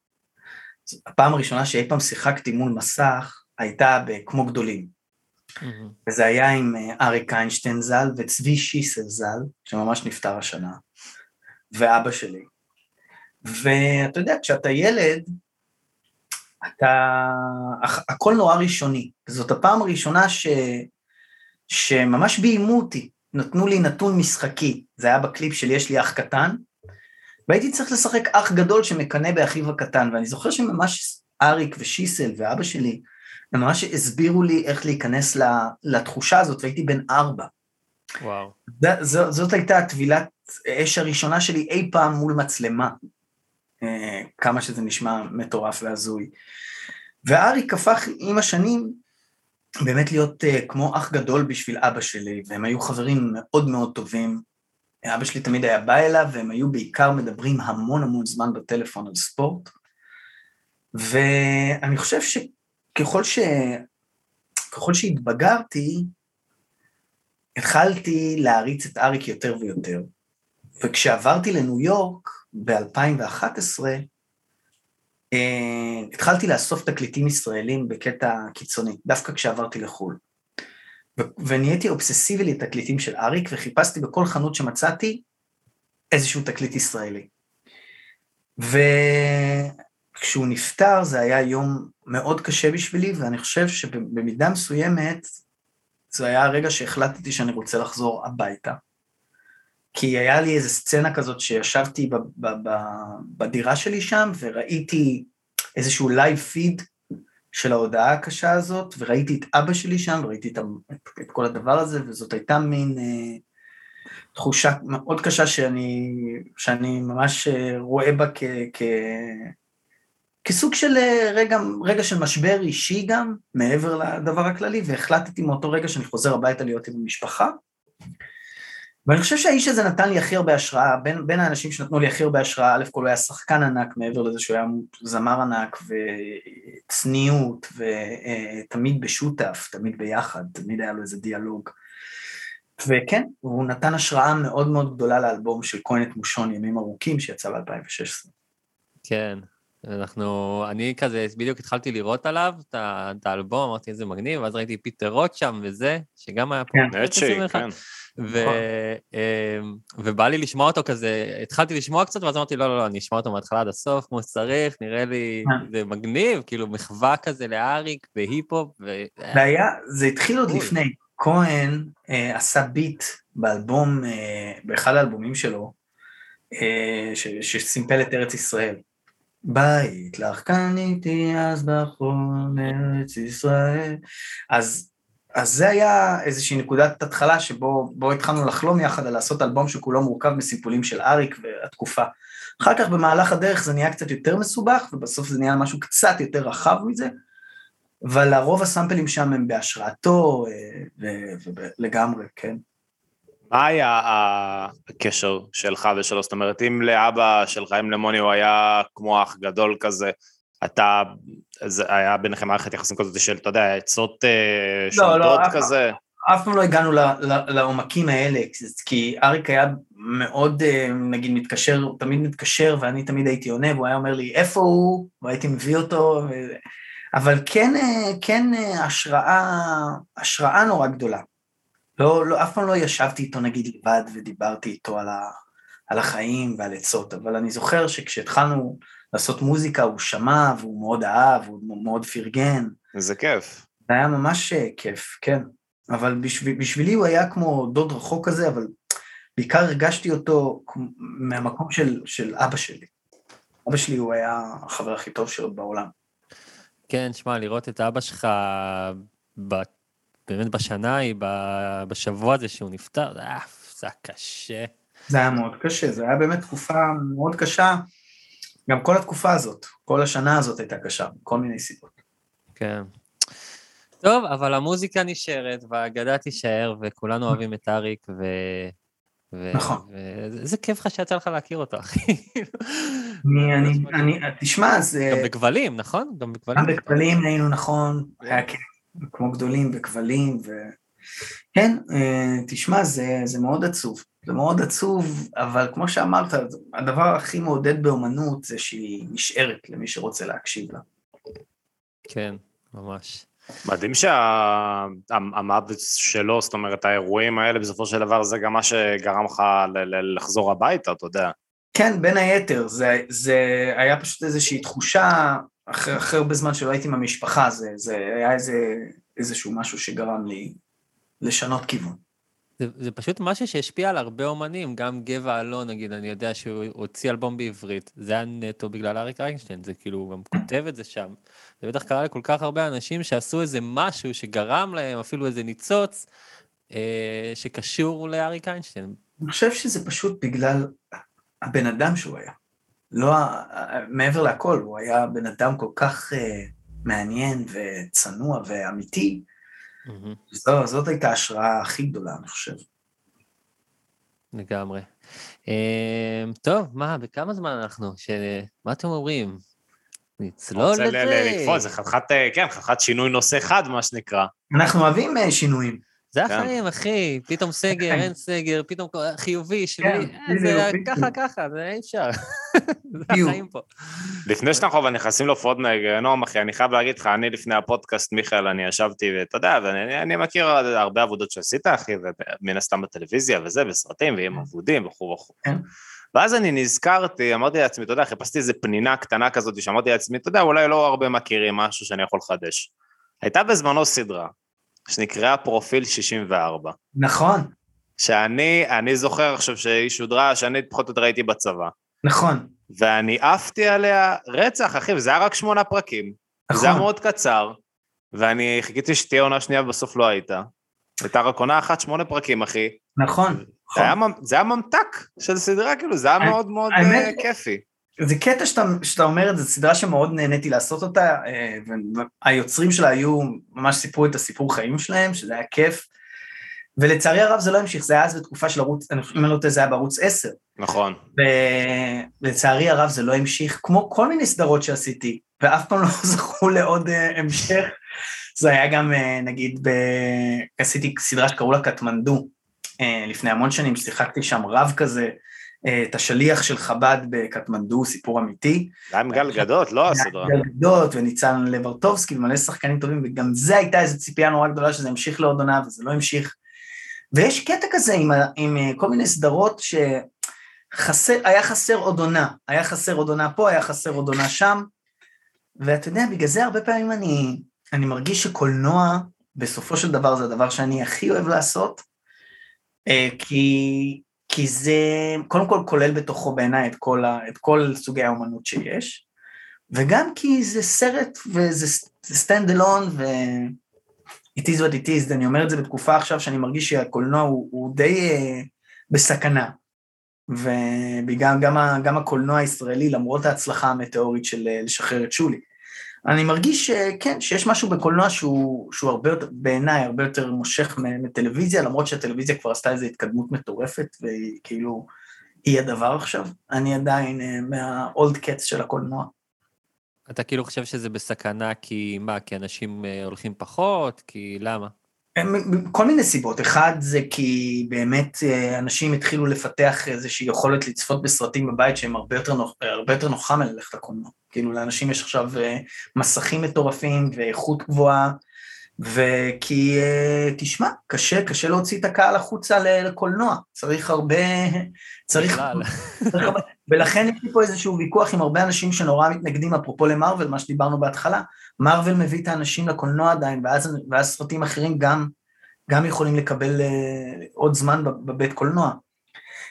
הפעם הראשונה שאי פעם שיחקתי מול מסך הייתה ב"כמו גדולים". וזה היה עם אה, אריק איינשטיין ז"ל וצבי שיסל ז"ל, שממש נפטר השנה, ואבא שלי. ואתה יודע, כשאתה ילד, אתה... הכ- הכל נורא ראשוני. זאת הפעם הראשונה ש... שממש ביימו אותי, נתנו לי נתון משחקי, זה היה בקליפ של יש לי אח קטן, והייתי צריך לשחק אח גדול שמקנא באחיו הקטן, ואני זוכר שממש אריק ושיסל ואבא שלי, ממש הסבירו לי איך להיכנס לתחושה הזאת, והייתי בן ארבע. וואו. ז- זאת הייתה הטבילת אש הראשונה שלי אי פעם מול מצלמה. אה, כמה שזה נשמע מטורף והזוי. ואריק הפך עם השנים באמת להיות אה, כמו אח גדול בשביל אבא שלי, והם היו חברים מאוד מאוד טובים. אבא שלי תמיד היה בא אליו, והם היו בעיקר מדברים המון המון זמן בטלפון על ספורט. ואני חושב שככל ש... ככל שהתבגרתי, התחלתי להריץ את אריק יותר ויותר. וכשעברתי לניו יורק ב-2011, אה, התחלתי לאסוף תקליטים ישראלים בקטע קיצוני, דווקא כשעברתי לחו"ל. ו- ונהייתי אובססיבי לתקליטים של אריק, וחיפשתי בכל חנות שמצאתי איזשהו תקליט ישראלי. וכשהוא נפטר זה היה יום מאוד קשה בשבילי, ואני חושב שבמידה מסוימת זה היה הרגע שהחלטתי שאני רוצה לחזור הביתה. כי היה לי איזו סצנה כזאת שישבתי ב- ב- ב- בדירה שלי שם, וראיתי איזשהו live feed של ההודעה הקשה הזאת, וראיתי את אבא שלי שם, וראיתי את, את, את כל הדבר הזה, וזאת הייתה מין אה, תחושה מאוד קשה שאני, שאני ממש אה, רואה בה כ, כ, כסוג של אה, רגע, רגע של משבר אישי גם, מעבר לדבר הכללי, והחלטתי מאותו רגע שאני חוזר הביתה להיות עם המשפחה. ואני חושב שהאיש הזה נתן לי הכי הרבה השראה, בין, בין האנשים שנתנו לי הכי הרבה השראה, א' כל הוא היה שחקן ענק מעבר לזה שהוא היה זמר ענק וצניעות ותמיד בשותף, תמיד ביחד, תמיד היה לו איזה דיאלוג. וכן, הוא נתן השראה מאוד מאוד גדולה לאלבום של כהן את מושון ימים ארוכים שיצא ב-2016. כן. אנחנו, אני כזה, בדיוק התחלתי לראות עליו את האלבום, אמרתי איזה מגניב, ואז ראיתי פיטר רוט שם וזה, שגם היה פה. כן. 21. כן. ו, אמ, ובא לי לשמוע אותו כזה, התחלתי לשמוע קצת, ואז אמרתי, לא, לא, לא, אני אשמע אותו מההתחלה עד הסוף, כמו שצריך, נראה לי, כן. זה מגניב, כאילו מחווה כזה לאריק והיפ-הופ, ו... והיה, זה התחיל עוד. לפני, כהן אה, עשה ביט באלבום, אה, באחד האלבומים שלו, אה, ש- שסימפל את ארץ ישראל. בית לך קניתי אז בחום ארץ ישראל. אז, אז זה היה איזושהי נקודת התחלה שבו בו התחלנו לחלום יחד על לעשות אלבום שכולו מורכב מסימפולים של אריק והתקופה. אחר כך במהלך הדרך זה נהיה קצת יותר מסובך, ובסוף זה נהיה משהו קצת יותר רחב מזה, אבל הרוב הסאמפלים שם הם בהשראתו, אה, ולגמרי, כן. מה היה הקשר שלך ושלו? זאת אומרת, אם לאבא שלך, אם למוני הוא היה כמו אח גדול כזה, אתה, זה היה ביניכם מערכת יחסים כזאת של, אתה יודע, עצות אה, לא, שולטות אף- כזה? אף פעם לא הגענו ל- ל- לעומקים האלה, כי אריק היה מאוד, אה, נגיד, מתקשר, הוא תמיד מתקשר, ואני תמיד הייתי עונה, והוא היה אומר לי, איפה הוא? והייתי מביא אותו, ו... אבל כן, אה, כן אה, השראה, השראה נורא גדולה. לא, לא, אף פעם לא ישבתי איתו, נגיד, לבד ודיברתי איתו על, ה, על החיים ועל עצות, אבל אני זוכר שכשהתחלנו לעשות מוזיקה, הוא שמע, והוא מאוד אהב, הוא מאוד פרגן, זה כיף. זה היה ממש אה, כיף, כן. אבל בשביל, בשבילי הוא היה כמו דוד רחוק כזה, אבל בעיקר הרגשתי אותו מהמקום של, של אבא שלי. אבא שלי הוא היה החבר הכי טוב שלו בעולם. כן, שמע, לראות את אבא שלך ב... באמת בשנה ההיא, ב- בשבוע הזה שהוא נפטר, זה היה, זה היה קשה. זה היה מאוד קשה, זה היה באמת תקופה מאוד קשה. גם כל התקופה הזאת, כל השנה הזאת הייתה קשה, מכל מיני סיבות. כן. טוב, אבל המוזיקה נשארת, והאגדה תישאר, וכולנו אוהבים את אריק, ו... ו... נכון. ואיזה כיף לך שיצא לך להכיר אותו, אחי. אני, אני, אני, תשמע, זה... גם בכבלים, נכון? גם בכבלים. גם בכבלים היינו נכון, היה כיף, כמו גדולים בכבלים, ו... כן, אה, תשמע, זה, זה מאוד עצוב, זה מאוד עצוב, אבל כמו שאמרת, הדבר הכי מעודד באומנות זה שהיא נשארת למי שרוצה להקשיב לה. כן, ממש. מדהים שהמוות שלו, זאת אומרת, האירועים האלה, בסופו של דבר זה גם מה שגרם לך ל- ל- לחזור הביתה, אתה יודע. כן, בין היתר, זה, זה היה פשוט איזושהי תחושה, אחרי, אחרי הרבה זמן שלא הייתי עם המשפחה, זה, זה היה איזה, איזשהו משהו שגרם לי לשנות כיוון. זה, זה פשוט משהו שהשפיע על הרבה אומנים, גם גבע אלון, נגיד, אני יודע שהוא הוציא אלבום בעברית, זה היה נטו בגלל אריק איינשטיין, זה כאילו, הוא גם כותב את זה שם. זה בטח קרה לכל כך הרבה אנשים שעשו איזה משהו שגרם להם, אפילו איזה ניצוץ, אה, שקשור לאריק איינשטיין. אני חושב שזה פשוט בגלל הבן אדם שהוא היה. לא, ה- מעבר לכל, הוא היה בן אדם כל כך אה, מעניין וצנוע ואמיתי, מהמם, זו, זאת הייתה ההשראה הכי גדולה, אני חושב. לגמרי. אה, טוב, מה, בכמה זמן אנחנו? ש... מה אתם אומרים? נצלול רוצה ל- ל- לזה. לקפוץ, זה חתיכת, אה, כן, חתיכת שינוי נושא חד, מה שנקרא. אנחנו אוהבים אה, שינויים. זה כן. החיים, אחי, פתאום סגר, אין סגר, פתאום חיובי, כן, אה, זה ככה. ככה, זה אי אפשר. זה. החיים פה. לפני שאנחנו אבל נכנסים להופעות מהגיהנום, אחי, אני חייב להגיד לך, אני לפני הפודקאסט, מיכאל, אני ישבתי, ואתה יודע, ואני אני מכיר הרבה עבודות שעשית, אחי, ומן הסתם בטלוויזיה וזה, בסרטים, ועם אבודים וכו' וכו'. כן. ואז אני נזכרתי, אמרתי לעצמי, אתה יודע, חיפשתי איזה פנינה קטנה כזאת, שאמרתי לעצמי, אתה יודע, אולי לא הרבה מכירים משהו שאני יכול לחדש. הייתה בזמנו סדרה, שנקראה פרופיל 64, נכון, שאני, אני זוכר עכשיו שהיא שודרה, שאני פחות או יותר הייתי בצבא. נכון, ואני עפתי עליה רצח, אחי, וזה היה רק שמונה פרקים. נכון. זה היה מאוד קצר, ואני חיכיתי שתהיה עונה שנייה ובסוף לא הייתה. הייתה רק עונה אחת, שמונה פרקים, אחי. נכון. זה היה, ממ- זה היה ממתק של סדרה, כאילו, זה היה מאוד מאוד האמת- אה, כיפי. זה קטע שאתה, שאתה אומר את זה, סדרה שמאוד נהניתי לעשות אותה, אה, והיוצרים שלה היו, ממש סיפרו את הסיפור חיים שלהם, שזה היה כיף, ולצערי הרב זה לא המשיך, זה היה אז בתקופה של ערוץ, אני- אם אני לא טועה זה היה בערוץ 10, נכון. ולצערי הרב זה לא המשיך, כמו כל מיני סדרות שעשיתי, ואף פעם לא זכו לעוד אה, המשך. זה היה גם, אה, נגיד, ב... עשיתי סדרה שקראו לה קטמנדו, לפני המון שנים, שיחקתי שם רב כזה, את השליח של חב"ד בקטמנדו, סיפור אמיתי. היה עם גל גדות, לא הסדרה. גל גדות וניצן לברטובסקי ומלא שחקנים טובים, וגם זה הייתה איזו ציפייה נורא גדולה שזה ימשיך לעוד עונה, וזה לא המשיך. ויש קטע כזה עם, עם אה, כל מיני סדרות שחסר, היה חסר עוד עונה, היה חסר עוד עונה פה, היה חסר עוד עונה שם, ואתה יודע, בגלל זה הרבה פעמים אני, אני מרגיש שקולנוע, בסופו של דבר זה הדבר שאני הכי אוהב לעשות, אה, כי, כי זה קודם כל כולל בתוכו בעיניי את ה, את כל סוגי האומנות שיש, וגם כי זה סרט וזה stand alone ו... it is what it is, אני אומר את זה בתקופה עכשיו שאני מרגיש שהקולנוע הוא, הוא די uh, בסכנה. ובגלל גם, גם הקולנוע הישראלי, למרות ההצלחה המטאורית של אה, לשחרר את שולי. אני מרגיש שכן, שיש משהו בקולנוע שהוא, שהוא הרבה יותר, בעיניי, הרבה יותר מושך מטלוויזיה, למרות שהטלוויזיה כבר עשתה איזו התקדמות מטורפת, והיא כאילו, היא הדבר עכשיו. אני עדיין אה, מהאולד קאץ של הקולנוע. אתה כאילו חושב שזה בסכנה כי מה, כי אנשים אה, הולכים פחות? כי למה? כל מיני סיבות, אחד זה כי באמת אה, אנשים התחילו לפתח איזושהי יכולת לצפות בסרטים בבית שהם הרבה יותר, נוח, הרבה יותר נוחה מללכת לקולנוע. כאילו לאנשים יש עכשיו אה, מסכים מטורפים ואיכות גבוהה, וכי, אה, תשמע, קשה, קשה להוציא את הקהל החוצה לקולנוע, צריך הרבה, צריך, ולכן יש לי פה איזשהו ויכוח עם הרבה אנשים שנורא מתנגדים, אפרופו למרוויל, מה שדיברנו בהתחלה, מרוויל מביא את האנשים לקולנוע עדיין, ואז, ואז סרטים אחרים גם, גם יכולים לקבל uh, עוד זמן בב- בבית קולנוע.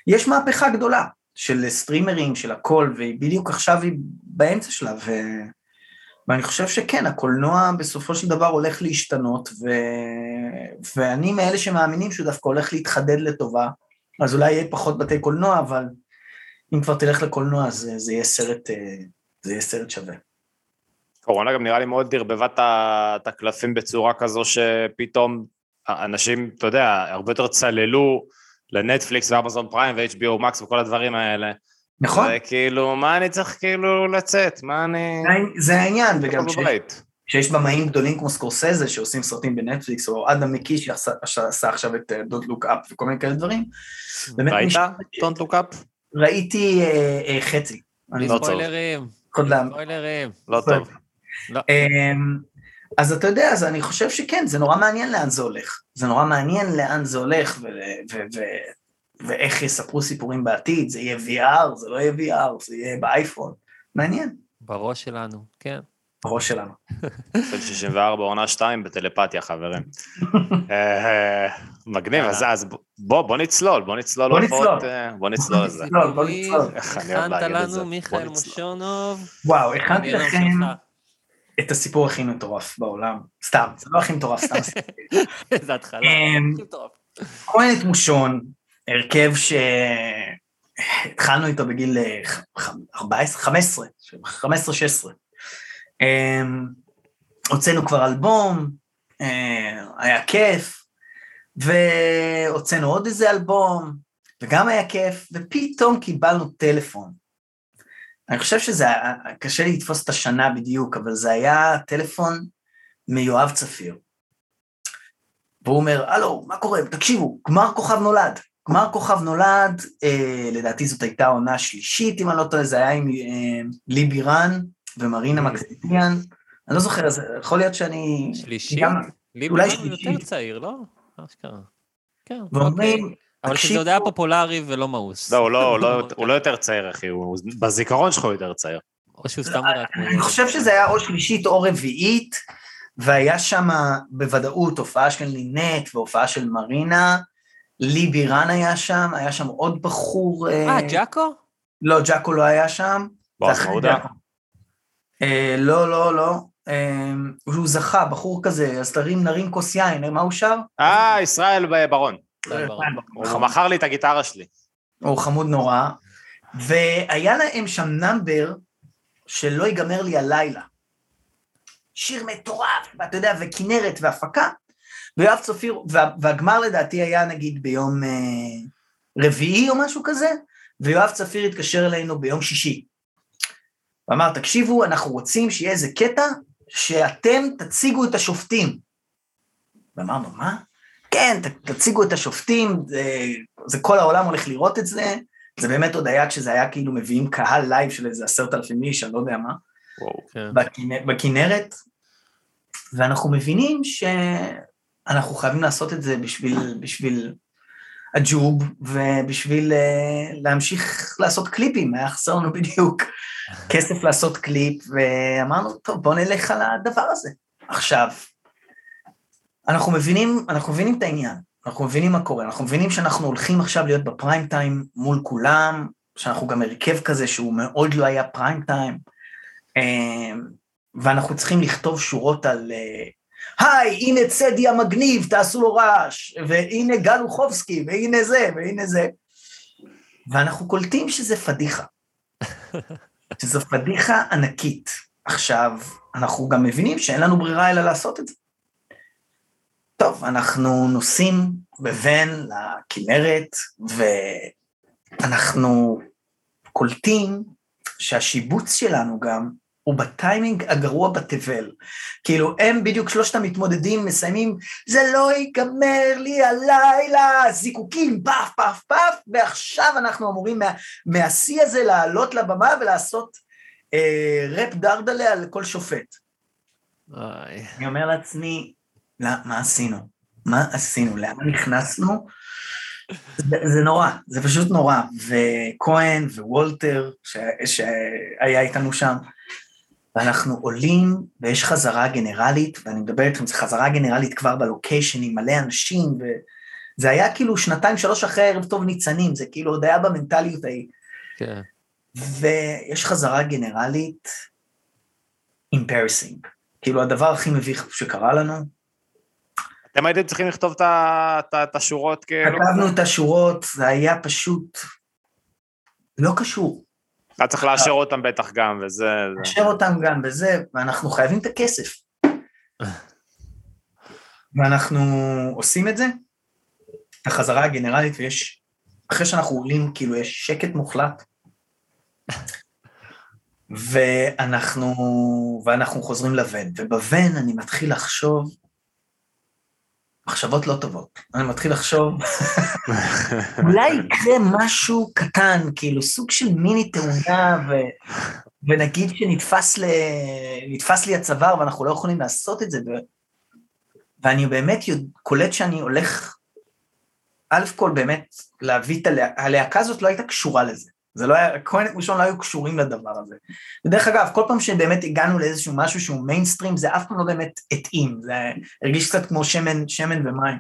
יש מהפכה גדולה של סטרימרים, של הכל, ובדיוק עכשיו היא באמצע שלה, ו... ואני חושב שכן, הקולנוע בסופו של דבר הולך להשתנות, ו... ואני מאלה שמאמינים שהוא דווקא הולך להתחדד לטובה, אז אולי יהיה פחות בתי קולנוע, אבל אם כבר תלך לקולנוע, אז זה יהיה סרט, אה, זה יהיה סרט שווה. קורונה גם נראה לי מאוד דרבבה את הקלפים בצורה כזו שפתאום אנשים, אתה יודע, הרבה יותר צללו לנטפליקס ואמזון פריים ו-HBO מקס וכל הדברים האלה. נכון? וכאילו, מה אני צריך כאילו לצאת? מה אני... זה- זה העניין, וגם כשיש. שיש במאים גדולים כמו סקורסזה שעושים סרטים בנטפליקס, או אדם מקי שעשה עכשיו את אה, Don't Look Up וכל מיני כאלה דברים. באמת ראית? Don't look up? ראיתי אה, אה, חצי. אני לא לא טוב. ספוילרים. לא טוב. אז אתה יודע, אז אני חושב שכן, זה נורא מעניין לאן זה הולך. זה נורא מעניין לאן זה הולך ו- ו- ו- ואיך יספרו סיפורים בעתיד, זה יהיה VR, זה לא יהיה VR, זה יהיה באייפון. מעניין, בראש שלנו, כן. בראש שלנו. של 64 עונה 2 בטלפתיה, חברים. אה, מגניב, אז- אז בוא, בוא נצלול, בוא נצלול. בוא נצלול. אה, בוא נצלול לזה. נצלול, בוא נצלול. איך אני אוהב הכנת להגיד את זה. לנו בוא מיכאל נצלול. מושונוב. וואו, הכנתי אני לכם. את הסיפור הכי מטורף בעולם. סתם, זה לא הכי מטורף, סתם. איזה התחלה. אמ, הכי טוב. כהן את מושון, הרכב שהתחלנו איתו בגיל אה, ח- ח- 14, 15, 15-16. אמ, הוצאנו כבר אלבום, אה, היה כיף, והוצאנו עוד איזה אלבום, וגם היה כיף, ופתאום קיבלנו טלפון. אני חושב שזה, היה- קשה לי לתפוס את השנה בדיוק, אבל זה היה טלפון מיואב צפיר. והוא אומר, הלו, מה קורה? תקשיבו, גמר כוכב נולד. גמר כוכב נולד, אה, לדעתי זאת הייתה העונה השלישית, אם אני לא טועה, זה היה עם אה, לי בירן ומרינה מקסיטיאן. אני לא זוכר, אז יכול להיות שאני... שלישי? גם- לי בירן. יותר צעיר, לא? מה שקרה. כן, אוקיי. אבל שזה עוד היה פופולרי ולא מאוס. לא, הוא לא- הוא לא- הוא לא יותר צעיר, אחי, הוא בזיכרון שלך הוא יותר צעיר. או שהוא סתם נראה כמו... אני חושב שזה היה או שלישית או רביעית, והיה שם בוודאות הופעה של לינט והופעה של מרינה. לי בירן היה שם, היה שם עוד בחור... אה, ג'אקו? לא, ג'אקו לא היה שם. בועז מעודה? אה, לא, לא, לא. אה, הוא זכה, בחור כזה, אז תרים נרים כוס יין, מה הוא שר? אה, ישראל ברון. לא, ברור. הוא מכר לי את הגיטרה שלי. הוא חמוד נורא. והיה להם שם נאמבר שלא ייגמר לי הלילה. שיר מטורף, ואתה יודע, וכנרת והפקה. ויואב צופיר, וה, והגמר לדעתי היה נגיד ביום אה, רביעי או משהו כזה, ויואב צפיר התקשר אלינו ביום שישי. ואמר, תקשיבו, אנחנו רוצים שיהיה איזה קטע שאתם תציגו את השופטים. ואמרנו, מה? כן, תציגו את השופטים, זה, זה כל העולם הולך לראות את זה, זה באמת עוד היה כשזה היה כאילו מביאים קהל live של איזה עשרת אלפים איש, אני לא יודע מה. וואו. כן. בכנ- בכנרת, ואנחנו מבינים שאנחנו חייבים לעשות את זה בשביל, בשביל הג'וב, ובשביל uh, להמשיך לעשות קליפים, היה חסר לנו בדיוק כסף לעשות קליפ, ואמרנו, טוב, בוא נלך על הדבר הזה. עכשיו, אנחנו מבינים, אנחנו מבינים את העניין, אנחנו מבינים מה קורה, אנחנו מבינים שאנחנו הולכים עכשיו להיות בפריים טיים מול כולם, שאנחנו גם הרכב כזה שהוא מאוד לא היה פריים טיים, אמ, ואנחנו צריכים לכתוב שורות על אה, היי, הנה צדי המגניב, תעשו לו רעש, והנה גל אוחובסקי, והנה זה, והנה זה. ואנחנו קולטים שזה פדיחה. שזו פדיחה ענקית. עכשיו, אנחנו גם מבינים שאין לנו ברירה אלא לעשות את זה. טוב, אנחנו נוסעים בוון לכנרת, ואנחנו קולטים שהשיבוץ שלנו גם הוא בטיימינג הגרוע בתבל. כאילו, הם בדיוק שלושת המתמודדים מסיימים, זה לא ייגמר לי הלילה, זיקוקים, פף, פף, פף, ועכשיו אנחנו אמורים מה, מהשיא הזה לעלות לבמה ולעשות אה, ראפ דרדלה על כל שופט. איי. אני אומר לעצמי, מה עשינו? מה עשינו? לאן נכנסנו? זה, זה נורא, זה פשוט נורא. וכהן ווולטר, ש, שהיה איתנו שם, ואנחנו עולים, ויש חזרה גנרלית, ואני מדבר איתכם, זו חזרה גנרלית כבר בלוקיישן עם מלא אנשים, וזה היה כאילו שנתיים, שלוש אחרי ערב טוב ניצנים, זה כאילו עוד היה במנטליות ההיא. כן. ויש חזרה גנרלית embarrassing. כאילו הדבר הכי מביך שקרה לנו, אתם הייתם צריכים לכתוב את השורות כאילו? כתבנו את השורות, זה היה פשוט לא קשור. אתה צריך לאשר אותם בטח גם, וזה... זה- נאשר אותם גם בזה, ואנחנו חייבים את הכסף. ואנחנו עושים את זה, החזרה הגנרלית, ויש, אחרי שאנחנו עולים, כאילו יש שקט מוחלט. ואנחנו, ואנחנו חוזרים לוון, ובוון אני מתחיל לחשוב מחשבות לא טובות. אני מתחיל לחשוב, אולי יקרה משהו קטן, כאילו סוג של מיני תאונה, ו, ונגיד שנתפס ל, לי הצוואר ואנחנו לא יכולים לעשות את זה, ו, ואני באמת יודע, קולט שאני הולך, א' כל באמת להביא את הלהקה, הלהקה הזאת לא הייתה קשורה לזה. זה לא היה, כהן ראשון לא היו קשורים לדבר הזה. ודרך אגב, כל פעם שבאמת הגענו לאיזשהו משהו שהוא מיינסטרים, זה אף פעם לא באמת התאים, זה הרגיש קצת כמו שמן, שמן ומים.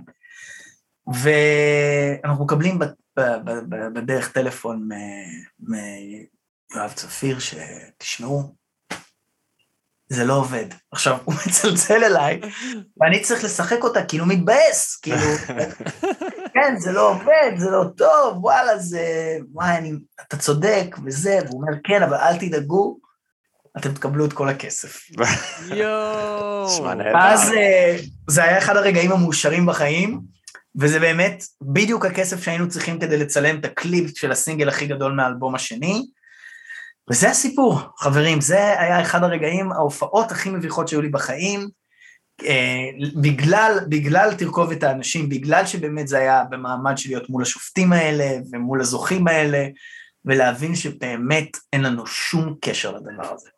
ואנחנו מקבלים ב, ב, ב, ב, בדרך טלפון מיואב צפיר, שתשמעו, זה לא עובד. עכשיו, הוא מצלצל אליי, ואני צריך לשחק אותה כאילו מתבאס, כאילו, כן, זה לא עובד, זה לא טוב, וואלה, זה... וואי, אני... אתה צודק, וזה, והוא אומר, כן, אבל אל תדאגו, אתם תקבלו את כל הכסף. יואו. אז אה, זה היה אחד הרגעים המאושרים בחיים, וזה באמת בדיוק הכסף שהיינו צריכים כדי לצלם את הקליפ של הסינגל הכי גדול מהאלבום השני. וזה הסיפור, חברים, זה היה אחד הרגעים, ההופעות הכי מביכות שהיו לי בחיים, בגלל, בגלל תרכובת האנשים, בגלל שבאמת זה היה במעמד של להיות מול השופטים האלה ומול הזוכים האלה, ולהבין שבאמת אין לנו שום קשר לדבר הזה.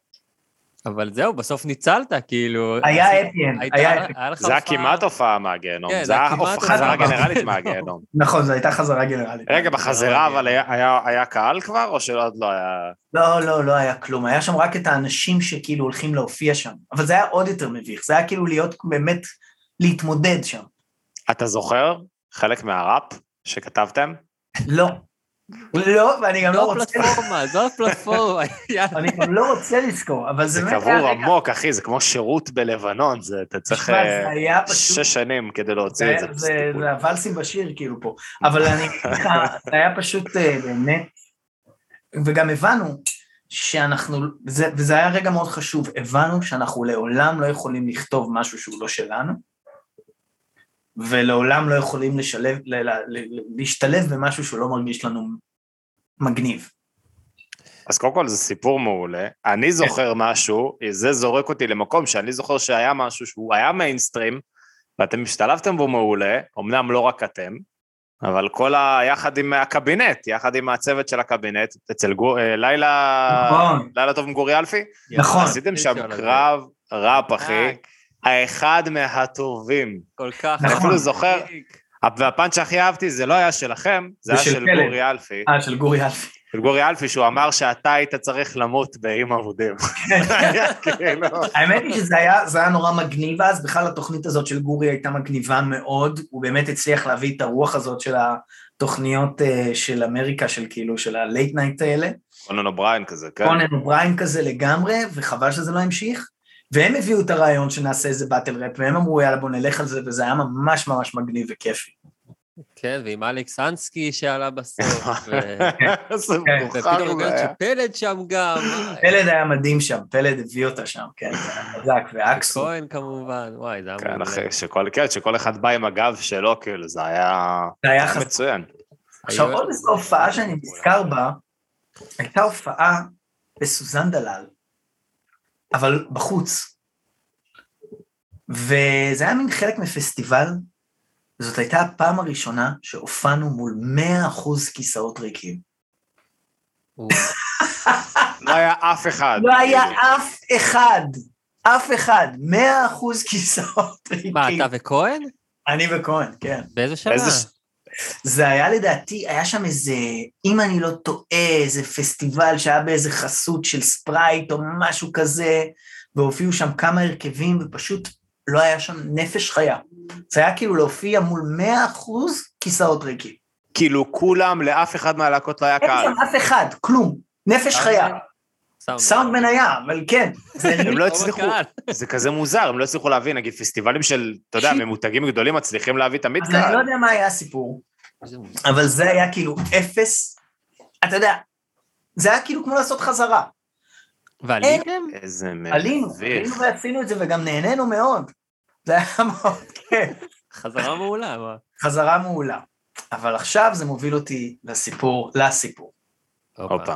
אבל זהו, בסוף ניצלת, כאילו... היה הייתה- היה היה לך זה היה הופעה- כמעט הופעה מהגיהנום, כן, זה היה חזרה. גנרלית מהגיהנום. נכון, זו הייתה חזרה גנרלית. רגע, בחזרה אבל היה- היה היה קהל כבר, או שעוד לא היה... לא, לא, לא היה כלום. היה שם רק את האנשים שכאילו הולכים להופיע שם. אבל זה היה עוד יותר מביך. זה היה כאילו להיות באמת, להתמודד שם. אתה זוכר חלק מהראפ שכתבתם? לא. לא, ואני גם לא זו רוצה... הפלטפורמה, זו הפלטפורמה. יאללה. אני גם לא רוצה לזכור, אבל זה זה באמת היה קבור רגע... עמוק, אחי, זה כמו שירות בלבנון, זה- אתה צריך אה, זה. שש שנים כדי להוציא זה, את זה. זה. זה הוואלסים בשיר כאילו פה. אבל אני אגיד לך, זה היה פשוט אה, באמת, וגם הבנו שאנחנו, זה, וזה היה רגע מאוד חשוב, הבנו שאנחנו לעולם לא יכולים לכתוב משהו שהוא לא שלנו, ולעולם לא יכולים לשלב, ל, ל, ל, להשתלב במשהו שהוא לא מרגיש לנו מגניב. אז קודם כל זה סיפור מעולה. אני זוכר משהו, זה זורק אותי למקום שאני זוכר שהיה משהו שהוא היה מיינסטרים, ואתם השתלבתם בו מעולה, אמנם לא רק אתם, אבל כל ה... יחד עם הקבינט, יחד עם הצוות של הקבינט, אצל גור... אה, לילה... נכון. לילה טוב עם גורי אלפי? נכון. עשיתם שם. קרב ראפ, אחי, האחד מהטובים. כל כך... נכון. אפילו זוכר. והפאנץ' שהכי אהבתי זה לא היה שלכם, זה זה היה של. גורי אלפי. אה, של גורי אלפי. של גורי אלפי, שהוא אמר שאתה היית צריך למות באיים אבודים. כאילו... האמת היא שזה היה, זה היה נורא מגניב אז, בכלל התוכנית הזאת של גורי הייתה מגניבה מאוד, הוא באמת הצליח להביא את הרוח הזאת של התוכניות אה, של אמריקה, של כאילו, של ה late night האלה. קונן אובריין כזה, כן? קונן אובריין כזה לגמרי, וחבל שזה לא המשיך. והם הביאו את הרעיון שנעשה איזה battle rap, והם אמרו יאללה בוא נלך על זה, וזה היה ממש ממש מגניב וכיפי. כן, ועם אלכס אנסקי שעלה בסוף, איזה כן, ופתאום הרגשתי היה. שפלד שם גם, פלד היה מדהים שם, פלד הביא אותה שם, כן, זה היה חזק, ואקסו. כהן כמובן, וואי, זה היה כן, מעולה. אחי, שכל, כן, שכל אחד בא עם הגב שלו, כאילו, זה היה זה היה. מצוין. עכשיו עוד איזו הופעה שאני נזכר בה, הייתה הופעה בסוזן דלל, אבל בחוץ. וזה היה מין חלק מפסטיבל, זאת הייתה הפעם הראשונה שהופענו מול 100% כיסאות ריקים. לא היה אף אחד. לא היה. אף אחד, אף אחד, 100% כיסאות ריקים. מה, אתה וכהן? אני וכהן, כן. באיזה שנה? זה היה לדעתי, היה שם איזה, אם אני לא טועה, איזה פסטיבל שהיה באיזה חסות של ספרייט או משהו כזה, והופיעו שם כמה הרכבים, ופשוט לא היה שם נפש חיה. זה היה כאילו להופיע מול 100% כיסאות ריקים. כאילו, כולם, לאף אחד מהלהקות לא היה אין קהל. שם אף אחד, כלום. נפש חיה. סאונדמן היה, אבל כן. זה הם לא הצליחו. זה כזה מוזר, הם לא הצליחו להביא, נגיד פסטיבלים של, אתה יודע. ממותגים גדולים מצליחים להביא תמיד אז אני לא קהל. יודע מה היה הסיפור, איזה. אבל זה היה כאילו אפס. אתה יודע, זה היה כאילו כמו לעשות חזרה. ועליתם? איזה עלינו, מביך. עלינו ועשינו את זה וגם נהנינו מאוד. זה היה מאוד כיף. חזרה מעולה? חזרה מעולה. אבל עכשיו זה מוביל אותי לסיפור, לסיפור. הופה.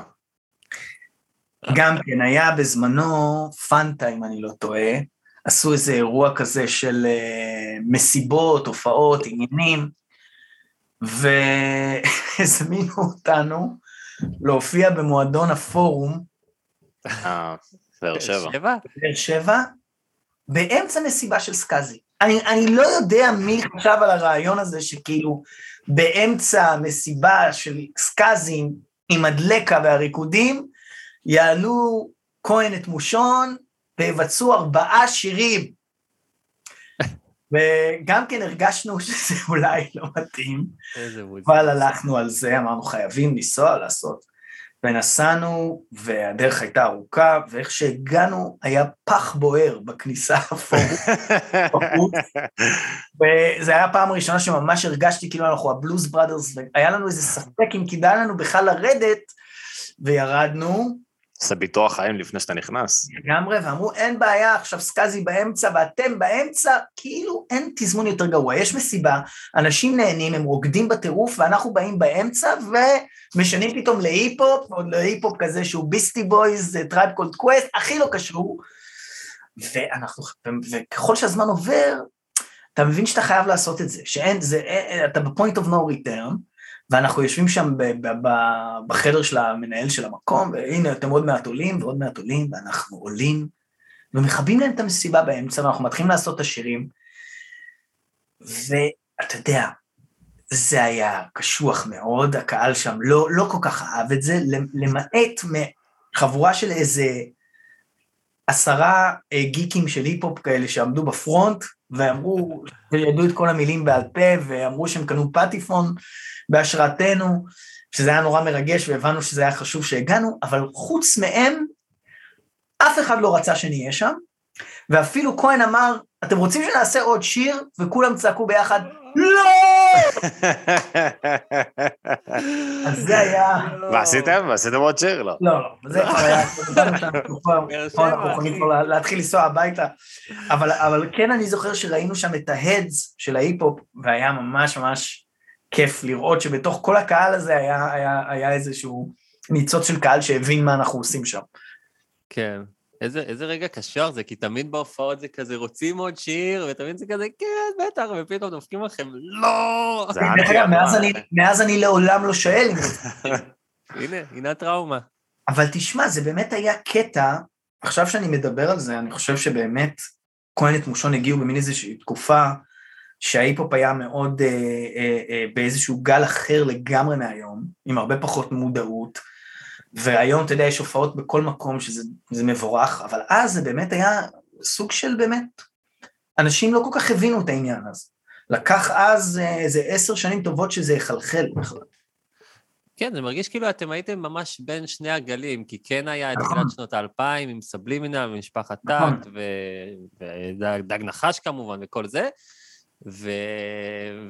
גם כן, היה בזמנו פנטה, אם אני לא טועה, עשו איזה אירוע כזה של אה, מסיבות, הופעות, עניינים, והזמינו אותנו להופיע במועדון הפורום אה, באר שבע. בבאר שבע, באמצע מסיבה של סקאזי. אני, אני לא יודע מי חשב על הרעיון הזה שכאילו באמצע מסיבה של סקאזים עם הדלקה והריקודים, יעלו כהן את מושון ויבצעו ארבעה שירים. וגם כן הרגשנו שזה אולי לא מתאים. אבל הלכנו על זה, אמרנו חייבים לנסוע לעשות. ונסענו, והדרך הייתה ארוכה, ואיך שהגענו היה פח בוער בכניסה. בחוץ. וזה היה הפעם הראשונה שממש הרגשתי כאילו אנחנו הבלוז בראדרס, והיה לנו איזה ספק אם כדאי לנו בכלל לרדת, וירדנו עושה ביטוח חיים לפני שאתה נכנס. לגמרי, ואמרו אין בעיה, עכשיו סקאזי באמצע ואתם באמצע, כאילו אין תזמון יותר גרוע. יש מסיבה, אנשים נהנים, הם רוקדים בטירוף, ואנחנו באים באמצע ומשנים פתאום להיפ-הופ, עוד להיפ-הופ כזה שהוא Beastie Boys, Tribe Called Quest, הכי לא קשור. ואנחנו, וככל שהזמן עובר, אתה מבין שאתה חייב לעשות את זה, שאין, זה, אה, אתה ב-point of no return, ואנחנו יושבים שם ב- ב- ב- בחדר של המנהל של המקום, והנה אתם עוד מעט עולים ועוד מעט עולים, ואנחנו עולים, ומכבים להם את המסיבה באמצע, ואנחנו מתחילים לעשות את השירים, ואתה יודע, זה היה קשוח מאוד, הקהל שם לא, לא כל כך אהב את זה, למעט מחבורה של איזה עשרה אה, גיקים של היפ-הופ כאלה שעמדו בפרונט, ואמרו, וידעו את כל המילים בעל פה, ואמרו שהם קנו פטיפון בהשראתנו, שזה היה נורא מרגש, והבנו שזה היה חשוב שהגענו, אבל חוץ מהם, אף אחד לא רצה שנהיה שם, ואפילו כהן אמר, אתם רוצים שנעשה עוד שיר? וכולם צעקו ביחד, לא! אז זה היה... ועשיתם? ועשיתם עוד שיר? לא. לא, לא, זה כבר היה, אנחנו יכולים כבר לה- להתחיל לנסוע הביתה, אבל, אבל כן אני זוכר שראינו שם את ההדס של ההיפ-הופ, והיה ממש ממש כיף לראות שבתוך כל הקהל הזה היה, היה, היה איזשהו ניצוץ של קהל שהבין מה אנחנו עושים שם. כן. איזה, איזה רגע קשר זה, כי תמיד בהופעות זה כזה, רוצים עוד שיר, ותמיד זה כזה, כן, בטח, ופתאום דופקים לכם, לא! מאז אני, מאז אני לעולם לא שואל הנה, הנה הטראומה. אבל תשמע, זה באמת היה קטע, עכשיו שאני מדבר על זה, אני חושב שבאמת כהן את מושון הגיעו במין איזושהי תקופה שההיפ-הופ היה מאוד אה, אה, אה, באיזשהו גל אחר לגמרי מהיום, עם הרבה פחות מודעות, והיום, אתה יודע, יש הופעות בכל מקום שזה זה מבורך, אבל אז זה באמת היה סוג של באמת, אנשים לא כל כך הבינו את העניין הזה. לקח אז אה, איזה עשר שנים טובות שזה יחלחל בכלל. כן, זה מרגיש כאילו אתם הייתם ממש בין שני הגלים, כי כן היה את נכון. תחילת שנות האלפיים עם סבלימינל ומשפחת נכון. טאט, ודג נחש כמובן וכל זה, ו...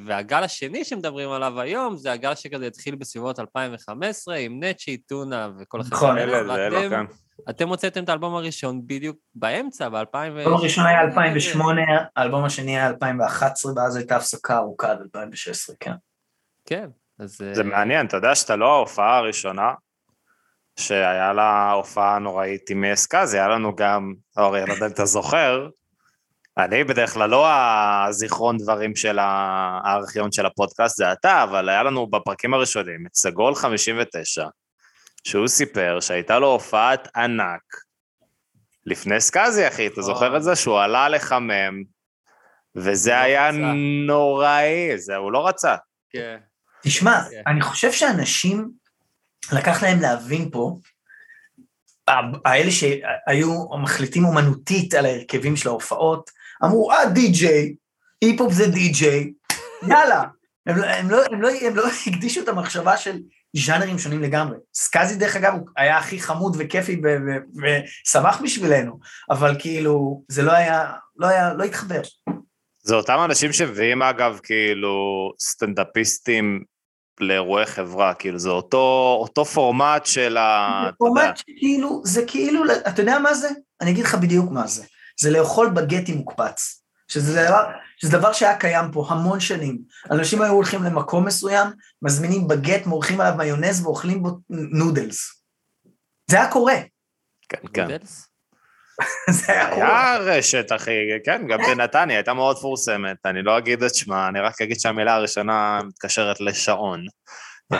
והגל השני שמדברים עליו היום, זה הגל שכזה התחיל בסביבות 2015, עם נצ'י, טונה וכל החבר'ה נכון. האלה, אלה, זה לא ואתם כאן. אתם הוצאתם את האלבום הראשון בדיוק באמצע, ב-2000... האלבום הראשון היה 2008, האלבום השני היה 2011, ואז הייתה הפסקה ארוכה עד 2016, כן. כן, אז... זה אה, מעניין, אתה יודע שאתה לא ההופעה הראשונה שהיה לה הופעה נוראית עם אסקאזי, היה לנו גם, אורי, אני לא יודע אם אתה זוכר, אני בדרך כלל לא הזיכרון דברים של הארכיון של הפודקאסט, זה אתה, אבל היה לנו בפרקים הראשונים את סגול 59, שהוא סיפר שהייתה לו הופעת ענק לפני סקאזי, אחי, אתה זוכר את זה? שהוא עלה לחמם, וזה לא היה. נוראי, זה הוא לא רצה. כן. תשמע, כן. אני חושב שאנשים, לקח להם להבין פה, האלה שהיו מחליטים אומנותית על ההרכבים של ההופעות, אמרו, אה, די-ג'יי, היפ-הופ זה די-ג'יי, יאללה. הם, לא- הם, לא, הם, לא, הם לא הקדישו את המחשבה של ז'אנרים שונים לגמרי. סקאזי, דרך אגב, הוא היה הכי חמוד וכיפי ושמח בשבילנו, אבל כאילו, זה לא היה, לא היה, לא התחבר. זה אותם אנשים שמביאים אגב כאילו סטנדאפיסטים לאירועי חברה, כאילו זה אותו, אותו פורמט של ה... פורמט שכאילו, זה כאילו, אתה יודע מה זה? אני אגיד לך בדיוק מה זה. זה לאכול בגט עם מוקפץ. שזה דבר, שזה דבר שהיה קיים פה המון שנים. אנשים היו הולכים למקום מסוים, מזמינים בגט, מורחים עליו מיונז ואוכלים בו נודלס. זה היה קורה. כן, כן. זה היה קורה. היה רשת, אחי, כן, גם בנתניה, הייתה מאוד מפורסמת. אני לא אגיד את שמה, אני רק אגיד שהמילה הראשונה מתקשרת לשעון.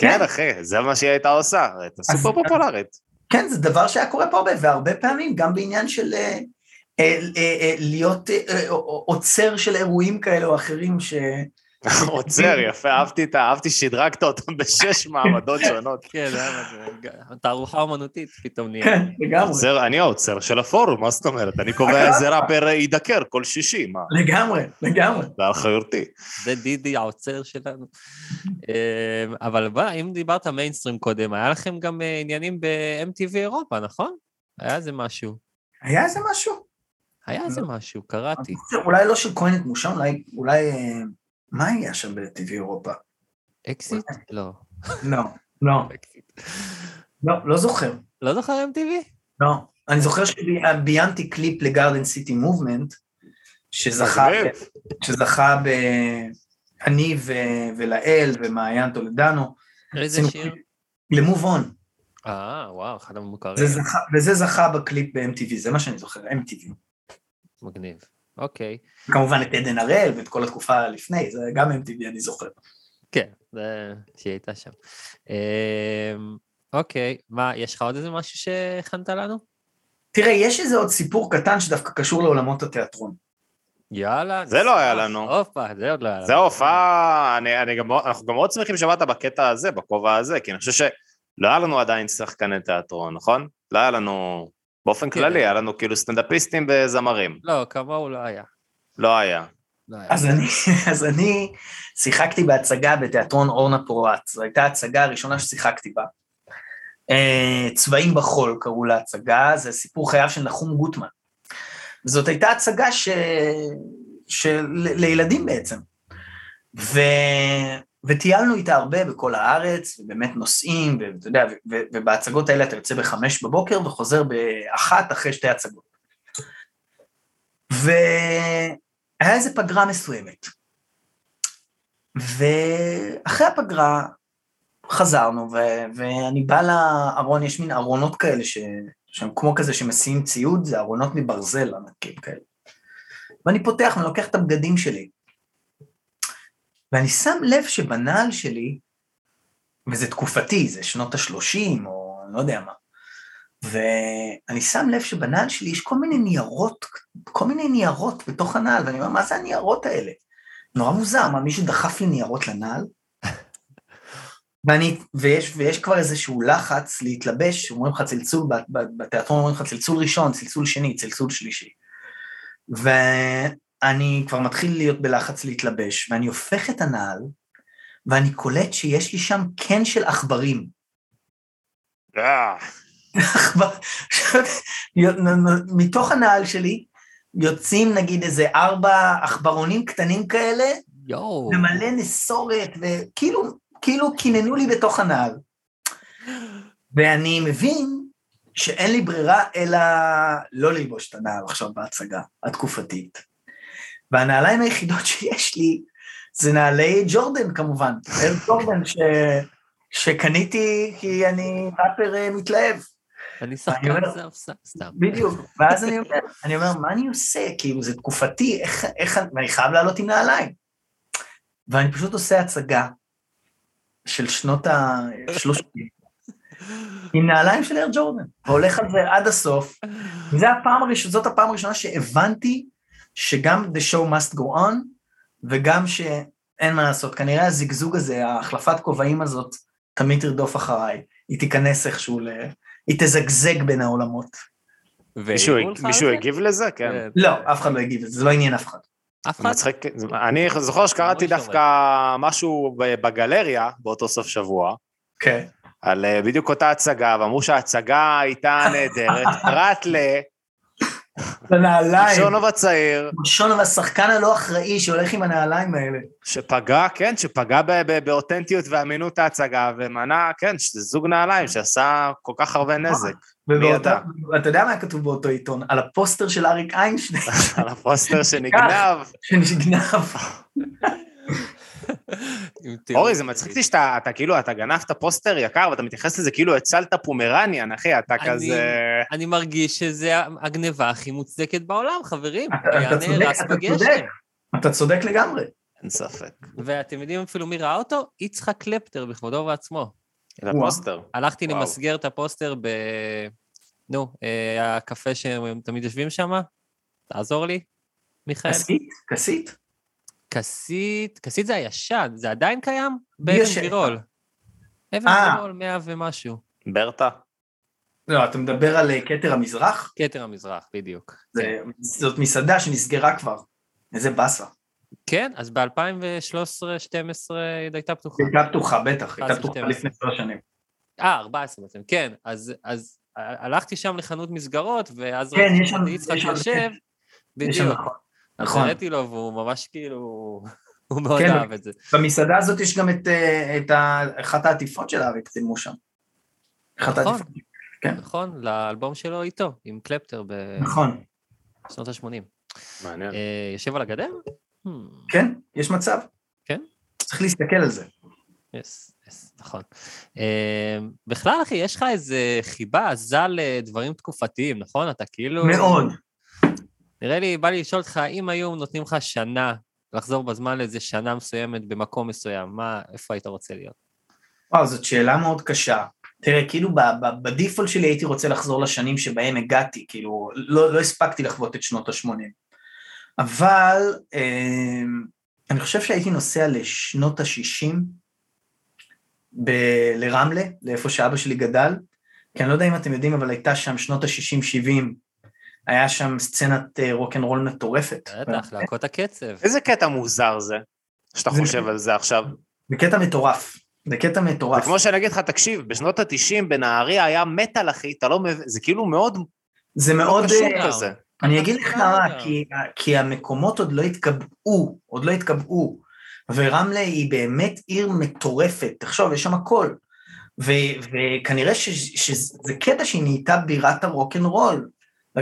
כן, אחי, זה מה שהיא הייתה עושה, הייתה סופר פופולרית. כן, זה דבר שהיה קורה פה הרבה, והרבה פעמים, גם בעניין של אה, אה, אה, אה, להיות אה, אה, עוצר של אירועים כאלה או אחרים, ש... עוצר, יפה, אהבתי את ה... אהבתי שדרגת אותם בשש מעמדות שונות. כן, זה היה מה זה, תערוכה אומנותית פתאום נהיה. כן, לגמרי, אני העוצר של הפורום, מה זאת אומרת? אני קובע איזה ראפר יידקר כל שישי, מה? לגמרי, לגמרי. זה על חיותי. זה דידי העוצר שלנו. אה, אבל מה, אם דיברת מיינסטרים קודם, היה לכם גם אה, עניינים ב-MTV אירופה, נכון? היה איזה משהו. היה איזה משהו? היה איזה משהו, קראתי. אולי לא של מושון, אולי, אולי, אה, מה היה שם ב-MTV אירופה? אקזיט? לא. לא, לא, לא, לא זוכר. לא זוכר MTV? לא. אני זוכר שביימתי קליפ ל-Garden City Movement, שזכה, ב... אני ו- ולאל ומעיין טולדנו, איזה שיר? ל-Move On, אה, וואו, אחד המוכרים. וזה זכה בקליפ ב-MTV, זה מה שאני זוכר, MTV. מגניב. אוקיי. כמובן את עדן הראל ואת כל התקופה לפני, זה גם MTV אני זוכר. כן, זה שהיא הייתה שם. אמ, אוקיי, מה, יש לך עוד איזה משהו שהכנת לנו? תראה, יש איזה עוד סיפור קטן שדווקא קשור לעולמות התיאטרון. יאללה. זה לא היה. לנו. הופה, זה עוד לא היה לנו. זה ההופעה, אני, אני גם, מאוד- אנחנו גם מאוד שמחים שבאת בקטע הזה, בכובע הזה, כי אני חושב שלא היה לנו עדיין שחקני תיאטרון, נכון? לא היה לנו, באופן כן. כללי, היה לנו כאילו סטנדאפיסטים וזמרים. לא, כמוהו לא היה. לא היה. לא היה. אז אני, אז אני שיחקתי בהצגה בתיאטרון אורנה פורט, זו הייתה ההצגה הראשונה ששיחקתי בה. אה, צבעים בחול קראו להצגה, זה סיפור חייו של נחום גוטמן. זאת הייתה הצגה ש... של... לילדים בעצם. ו... וטיילנו איתה הרבה בכל הארץ, ובאמת נוסעים, ואתה יודע. ובהצגות האלה אתה יוצא בחמש בבוקר וחוזר באחת אחרי שתי הצגות. והיה איזה פגרה מסוימת. ואחרי הפגרה חזרנו, ו- ואני בא לארון, יש מין ארונות כאלה ש- שהם כמו כזה שמסיעים ציוד, זה ארונות מברזל ענקים כאלה. ואני פותח ואני לוקח את הבגדים שלי. ואני שם לב שבנעל שלי, וזה תקופתי, זה שנות ה-30 או אני לא יודע מה, ואני שם לב שבנעל שלי יש כל מיני ניירות, כל מיני ניירות בתוך הנעל, ואני אומר, מה זה הניירות האלה? נורא מוזר, מה, מישהו דחף לי ניירות לנעל? ואני, ויש, ויש כבר איזשהו לחץ להתלבש, אומרים לך צלצול, בתיאטרון אומרים לך צלצול ראשון, צלצול שני, צלצול שלישי. ואני כבר מתחיל להיות בלחץ להתלבש, ואני הופך את הנעל, ואני קולט שיש לי שם קן של עכברים. אה, מתוך הנעל שלי יוצאים נגיד איזה ארבע עכברונים קטנים כאלה, יואו. ומלא נסורת, וכאילו, כאילו קיננו לי בתוך הנעל. ואני מבין שאין לי ברירה אלא לא ללבוש את הנעל עכשיו בהצגה התקופתית. והנעליים היחידות שיש לי זה נעלי ג'ורדן כמובן, אל ג'ורדן ש... שקניתי כי אני ראפר אה, מתלהב. אני אני שחקן סבסה, סתם. בדיוק, ואז אני אומר, אני אומר, מה אני עושה? כאילו, זה תקופתי, איך, איך, ואני חייב לעלות עם נעליים. ואני פשוט עושה הצגה של שנות ה-30, עם נעליים של אר ג'ורדן, והולך על זה עד הסוף. הפעם הראשונה, זאת הפעם הראשונה שהבנתי שגם The show must go on, וגם שאין מה לעשות, כנראה הזיגזוג הזה, ההחלפת כובעים הזאת, תמיד תרדוף אחריי, היא תיכנס איכשהו ל... היא תזגזג בין העולמות. מישהו? הגיב לזה? כן. כן. לא, אף אחד לא הגיב לזה, זה לא עניין אף אחד. אף אחד? מצחיק, אני זוכר שקראתי ממש דווקא משהו ב- בגלריה באותו סוף שבוע, כן. על אה, בדיוק אותה הצגה, ואמרו שההצגה הייתה נהדרת, פרט לנעליים. למושונוב הצעיר, מושונוב השחקן הלא אחראי שהולך עם הנעליים האלה. שפגע, כן, שפגע באותנטיות ואמינות ההצגה, ומנע, כן, שזה זוג נעליים שעשה כל כך הרבה נזק. ובאותה, אתה יודע מה היה כתוב באותו עיתון? על הפוסטר של אריק איינשטיין על הפוסטר שנגנב. שנגנב. אורי, זה מצחיק אותי שאתה אתה כאילו, אתה גנבת פוסטר יקר, ואתה מתייחס לזה כאילו הצלת פומרניאן, אחי, אתה אני- כזה... אני מרגיש שזה הגניבה הכי מוצדקת בעולם, חברים. אתה- צודק, אתה. צודק. אתה צודק לגמרי. אין ספק. ואתם יודעים אפילו מי ראה אותו? יצחק קלפטר בכבודו ובעצמו. את הפוסטר. הלכתי וואו. למסגר את הפוסטר ב... נו, אה, הקפה שהם תמיד יושבים שם? תעזור לי, מיכאל. כסית? כסית? כסית, כסית זה הישן, זה עדיין קיים? באבן יושב? גבירול. אבן אה. גבירול, מאה ומשהו. ברטה. לא, אתה מדבר על אה, כתר המזרח? כתר המזרח, בדיוק. כן. זה- זאת מסעדה שנסגרה כבר. איזה באסה. כן, אז ב-2013-2012 היא הייתה פתוחה. היא הייתה פתוחה, בטח, הייתה 11, פתוחה 12. לפני שלוש שנים. אה, 14 בעצם, כן. אז, אז הלכתי שם לחנות מסגרות, ואז כן, ראיתי יש שם- את יצחק יש שם- יושב, יש שם בדיוק. נכון. אז. הראיתי לו, והוא ממש כאילו... הוא מאוד כן. אהב את זה. במסעדה הזאת יש גם את, אה, את ה- אחת העטיפות של אריק צילמו שם. אחת נכון. העטיפות. כן. נכון, לאלבום שלו איתו, עם קלפטר נכון, בשנות ה-80. מעניין. יושב על הגדר? Hmm, כן, יש מצב. כן? צריך להסתכל על זה. יס, יס, נכון. אה, בכלל, אחי, יש לך איזה חיבה עזה לדברים תקופתיים, נכון? אתה כאילו... מאוד. נראה לי, בא לי לשאול אותך, אם היו נותנים לך שנה, לחזור בזמן לאיזה שנה מסוימת במקום מסוים, מה, איפה היית רוצה להיות? וואו, זאת שאלה מאוד קשה. תראה, כאילו ב- ב- בדיפולט שלי הייתי רוצה לחזור לשנים שבהם הגעתי, כאילו, לא, לא הספקתי לחוות את שנות ה-80. אבל אה, אני חושב שהייתי נוסע לשנות ה-60 ב- לרמלה, לאיפה שאבא שלי גדל, כי אני לא יודע אם אתם יודעים, אבל הייתה שם שנות ה-60-70, היה שם סצנת אה, רוקנרול מטורפת. בטח, להקות הקצב. איזה קטע מוזר זה, שאתה זה- חושב על זה עכשיו. זה קטע מטורף. זה קטע זה מטורף. כמו שאני אגיד לך, תקשיב, בשנות ה-90 בנהריה היה מטאל, אחי, אתה לא מבין, זה כאילו מאוד זה מאוד... אה, כזה. אני אגיד לך. למה, כי, כי המקומות עוד לא התקבעו, עוד לא התקבעו, ורמלה היא באמת עיר מטורפת, תחשוב, יש שם הכל. ו- וכנראה ש- שזה קטע שהיא נהייתה בירת הרוקנרול,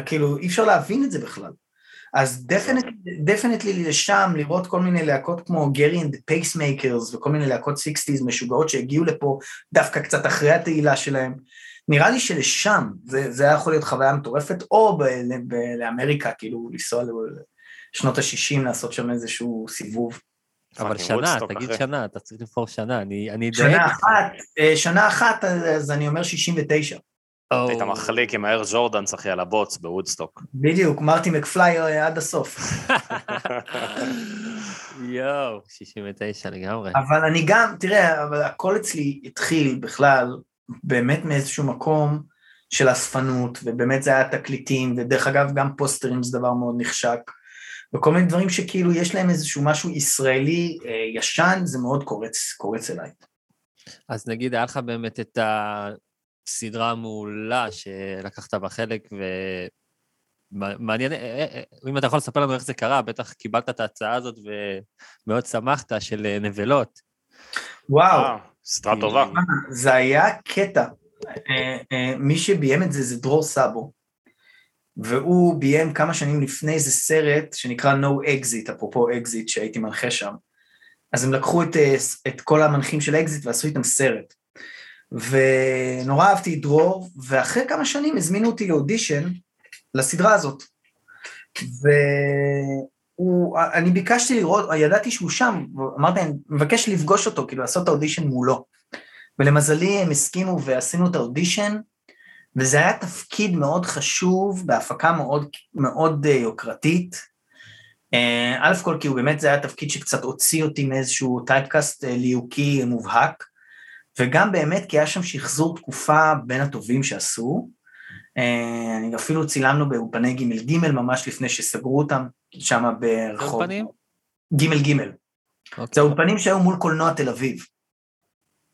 כאילו אי אפשר להבין את זה בכלל. אז definitely לשם, לראות כל מיני להקות כמו Gerry and Pacemakers וכל מיני להקות 60's משוגעות שהגיעו לפה דווקא קצת אחרי התהילה שלהם, נראה לי שלשם זה, זה היה יכול להיות חוויה מטורפת, או ב, ב, לאמריקה, כאילו לנסוע לשנות ה-60, לעשות שם איזשהו סיבוב. אבל שנה, תגיד אחי. שנה, אתה צריך לבחור שנה, אני אני אדייק. שנה. אחת, אה, שנה אחת, אז אני אומר 69. או, היית מחליק עם האר ג'ורדנס, אחי, על הבוץ בוודסטוק. בדיוק, מרטי מקפליי אה, עד הסוף. יואו, 69 לגמרי. אבל אני גם, תראה, אבל הכל אצלי התחיל בכלל באמת מאיזשהו מקום של אספנות, ובאמת זה היה תקליטים, ודרך אגב גם פוסטרים זה דבר מאוד נחשק, וכל מיני דברים שכאילו יש להם איזשהו משהו ישראלי אה, ישן, זה מאוד קורץ, קורץ אליי. אז נגיד, היה לך באמת את הסדרה המעולה שלקחת בה חלק, ומעניין, אה, אה, אם אתה יכול לספר לנו איך זה קרה, בטח קיבלת את ההצעה הזאת ומאוד שמחת, של אה, נבלות. וואו, אה, סדרה טובה. זה היה קטע. אה, אה, מי שביים את זה זה דרור סאבו, והוא ביים כמה שנים לפני איזה סרט שנקרא No Exit, אפרופו אקזיט שהייתי מנחה שם. אז הם לקחו את, אה, את כל המנחים של אקזיט ועשו איתם סרט. ונורא אהבתי את דרור, ואחרי כמה שנים הזמינו אותי לאודישן לסדרה הזאת. ואני ביקשתי לראות, ידעתי שהוא שם, ואמרתי, אני מבקש לפגוש אותו, כאילו לעשות את האודישן מולו. ולמזלי הם הסכימו ועשינו את האודישן, וזה היה תפקיד מאוד חשוב, בהפקה מאוד, מאוד אה, יוקרתית. אה, א' כל כי הוא באמת, זה היה תפקיד שקצת הוציא אותי מאיזשהו טייפקאסט אה, ליהוקי מובהק, וגם באמת כי היה שם שחזור תקופה בין הטובים שעשו. אה, אני אפילו צילמנו באולפני ג' ג' ממש לפני שסגרו אותם, שם ברחוב. אולפנים? ג' ג'. זה אוקיי, האולפנים שהיו מול קולנוע תל אביב.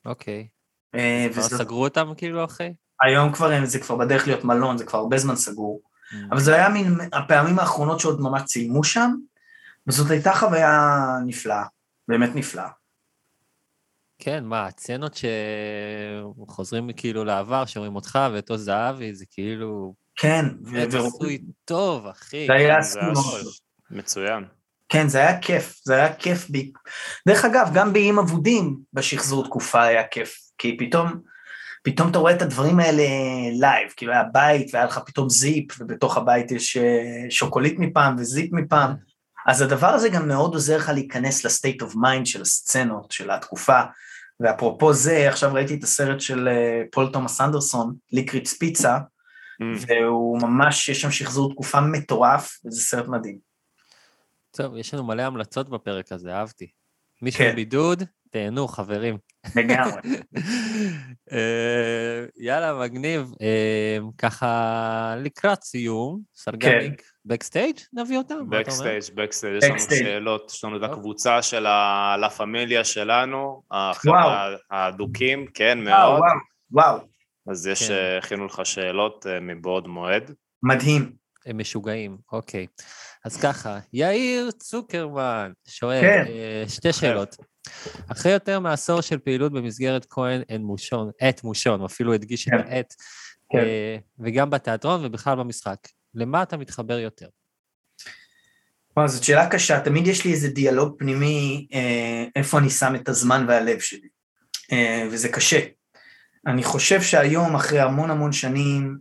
אוקיי. אה, כבר סגרו אותם כאילו אחרי? היום כבר זה כבר בדרך להיות מלון, זה כבר הרבה זמן סגור. Mm. אבל זה היה מין הפעמים האחרונות שעוד ממש צילמו שם, וזאת הייתה חוויה נפלאה, באמת נפלאה. כן, מה, הצנות שחוזרים כאילו לעבר, שרואים אותך ואת עוז זהבי, זה כאילו... כן, ו- עשוי טוב, אחי. זה היה זה. היה מצוין. כן, זה היה כיף, זה היה כיף. ב... דרך אגב, גם באיים אבודים בשחזור תקופה היה כיף, כי פתאום, פתאום אתה רואה את הדברים האלה לייב, כאילו היה בית והיה לך פתאום זיפ, ובתוך הבית יש אה, שוקולית מפעם וזיפ מפעם, אז הדבר הזה גם מאוד עוזר לך להיכנס ל-state of mind של הסצנות, של התקופה, ואפרופו זה, עכשיו ראיתי את הסרט של אה, פול תומאס אנדרסון, Licorice Pizza, Mm. והוא ממש, יש שם שחזור תקופה מטורף, וזה סרט מדהים. טוב, יש לנו מלא המלצות בפרק הזה, אהבתי. מי כן. שבבידוד, תהנו, חברים. לגמרי. אה, יאללה, מגניב. אה, ככה, לקראת סיום, סרגניק, Backstage נביא אותם? Backstage, Backstage, יש לנו Backstage. שאלות, יש לנו את. הקבוצה של הלה פמיליה שלנו. החבר'ה האדוקים, כן, וואו, מאוד. וואו, וואו, אז יש, כן. אה, הכינו לך שאלות אה, מבעוד מועד. מדהים. הם משוגעים, אוקיי. אז ככה, יאיר צוקרמן שואל, כן. אה, שתי שאלות. אחרי יותר מעשור של פעילות במסגרת כהן אין מושון, עת מושון, הוא אפילו הדגיש את כן. העת, כן. אה, וגם בתיאטרון ובכלל במשחק, למה אתה מתחבר יותר? וואו, זאת שאלה קשה, תמיד יש לי איזה דיאלוג פנימי, אה, איפה אני שם את הזמן והלב שלי, אה, וזה קשה. אני חושב שהיום, אחרי המון המון שנים,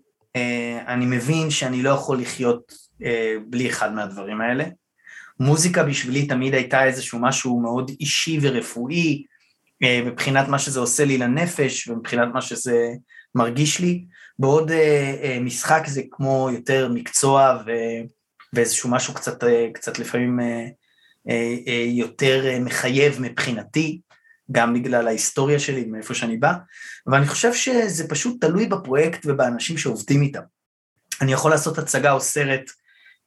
אני מבין שאני לא יכול לחיות בלי אחד מהדברים האלה. מוזיקה בשבילי תמיד הייתה איזשהו משהו מאוד אישי ורפואי, אה, מבחינת מה שזה עושה לי לנפש ומבחינת מה שזה מרגיש לי, בעוד אה, אה, משחק זה כמו יותר מקצוע ו... ואיזשהו משהו קצת, קצת לפעמים יותר מחייב מבחינתי, גם בגלל ההיסטוריה שלי, מאיפה שאני בא, ואני חושב שזה פשוט תלוי בפרויקט ובאנשים שעובדים איתם. אני יכול לעשות הצגה או סרט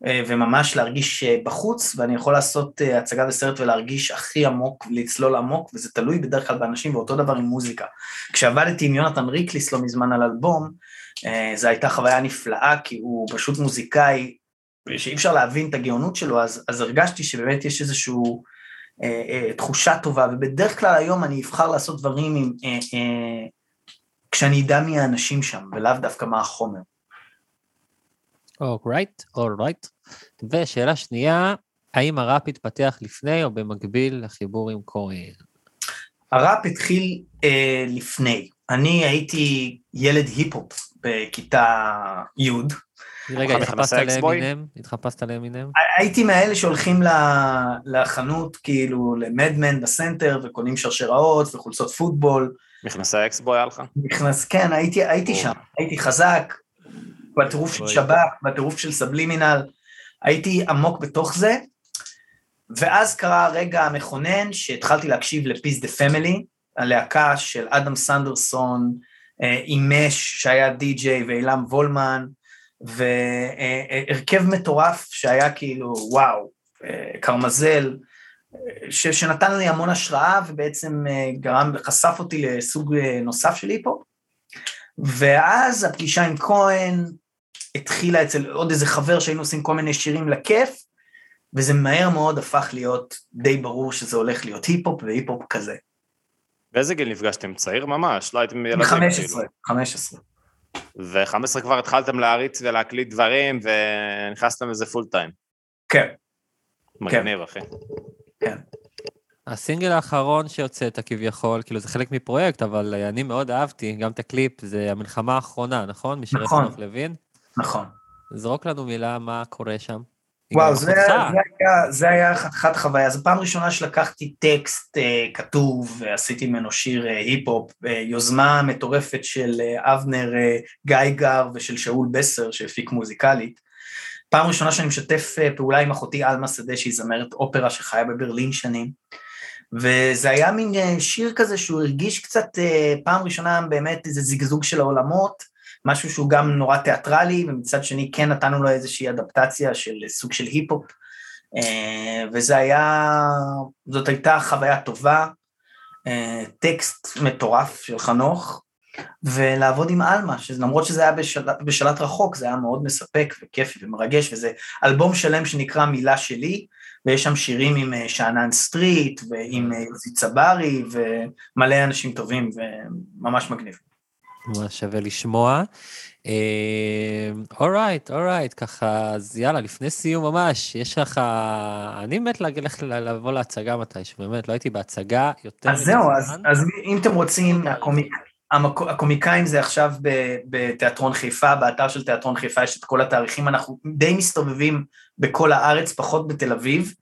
וממש להרגיש אה, בחוץ, ואני יכול לעשות אה, הצגה וסרט ולהרגיש הכי עמוק, לצלול עמוק, וזה תלוי בדרך כלל באנשים, ואותו דבר עם מוזיקה. כשעבדתי עם יונתן ריקליס לא מזמן על אלבום, אה, זו הייתה חוויה נפלאה, כי הוא פשוט מוזיקאי שאי אפשר להבין את הגאונות שלו, אז, אז הרגשתי שבאמת יש איזושהי אה, אה, תחושה טובה, ובדרך כלל היום אני אבחר לעשות דברים עם, אה, אה, כשאני אדע מי האנשים שם, ולאו דווקא מה החומר. אורייט, אורייט. ושאלה שנייה, האם הראפ התפתח לפני או במקביל לחיבור עם כהן? הראפ התחיל אה, לפני. אני הייתי ילד היפ-הופ בכיתה י', רגע, התחפשת? לאמינם? התחפשת לאמינם? הייתי מאלה שהולכים ל- לחנות, כאילו, ל-Madman בסנטר, וקונים שרשראות וחולצות פוטבול, מכנסי אקסבו היה לך? נכנס, כן, הייתי, הייתי. שם, הייתי חזק, בטירוף של. שב"כ, בטירוף של סבלימינל, הייתי עמוק בתוך זה, ואז קרה הרגע המכונן שהתחלתי להקשיב ל-Peace da Family, הלהקה של אדם סנדרסון, אה, עם מש שהיה די-ג'יי ואילם וולמן, והרכב מטורף שהיה כאילו וואו, אה, קרמזל, אה, ש, שנתן לי המון השראה ובעצם אה, גרם, חשף אותי לסוג אה, נוסף של היפו. ואז הפגישה עם כהן התחילה אצל עוד איזה חבר שהיינו עושים כל מיני שירים לכיף, וזה מהר מאוד הפך להיות די ברור שזה הולך להיות היפ-הופ והיפ-הופ כזה. באיזה גיל נפגשתם? צעיר ממש? לא הייתם ילדים מ-15, כאילו. 15. ו-15 כבר התחלתם להריץ ולהקליט דברים, ונכנסתם לזה full time. כן, מגניב, אחי. הסינגל האחרון שהוצאת כביכול, כאילו זה חלק מפרויקט, אבל אני מאוד אהבתי, גם את הקליפ, זה המלחמה האחרונה, נכון? משירי נכון. חנוך לוין. נכון. זרוק לנו מילה מה קורה שם. וואו, זה, אחותך. זה, היה, זה היה חתיכת חוויה. זו פעם ראשונה שלקחתי טקסט אה, כתוב ועשיתי ממנו שיר אה, היפ-הופ, אה, יוזמה מטורפת של אה, אבנר אה, גייגר ושל שאול בסר שהפיק מוזיקלית. פעם ראשונה שאני משתף אה, פעולה עם אחותי עלמה שדה שהיא זמרת אופרה שחיה בברלין שנים. וזה היה מין אה, שיר כזה שהוא הרגיש קצת אה, פעם ראשונה באמת איזה זיגזוג של העולמות, משהו שהוא גם נורא תיאטרלי, ומצד שני כן נתנו לו איזושהי אדפטציה של סוג של היפ-הופ, אה, וזה היה, זאת הייתה חוויה טובה, אה, טקסט מטורף של חנוך, ולעבוד עם עלמה, שלמרות שזה היה בשלט, בשלט רחוק, זה היה מאוד מספק וכיפי ומרגש, וזה אלבום שלם שנקרא מילה שלי, ויש שם שירים עם אה, שאנן סטריט, ועם יוסי צברי, ומלא אנשים טובים, וממש מגניב. ממש שווה לשמוע. alright, alright, ככה, אז יאללה, לפני סיום ממש, יש לך... אני מת לך לבוא להצגה מתישהו, באמת, לא הייתי בהצגה יותר אז זהו, אז. אז אם אתם רוצים, הקומיק, המק, הקומיקאים זה עכשיו ב, בתיאטרון חיפה, באתר של תיאטרון חיפה יש את כל התאריכים, אנחנו די מסתובבים בכל הארץ, פחות בתל אביב,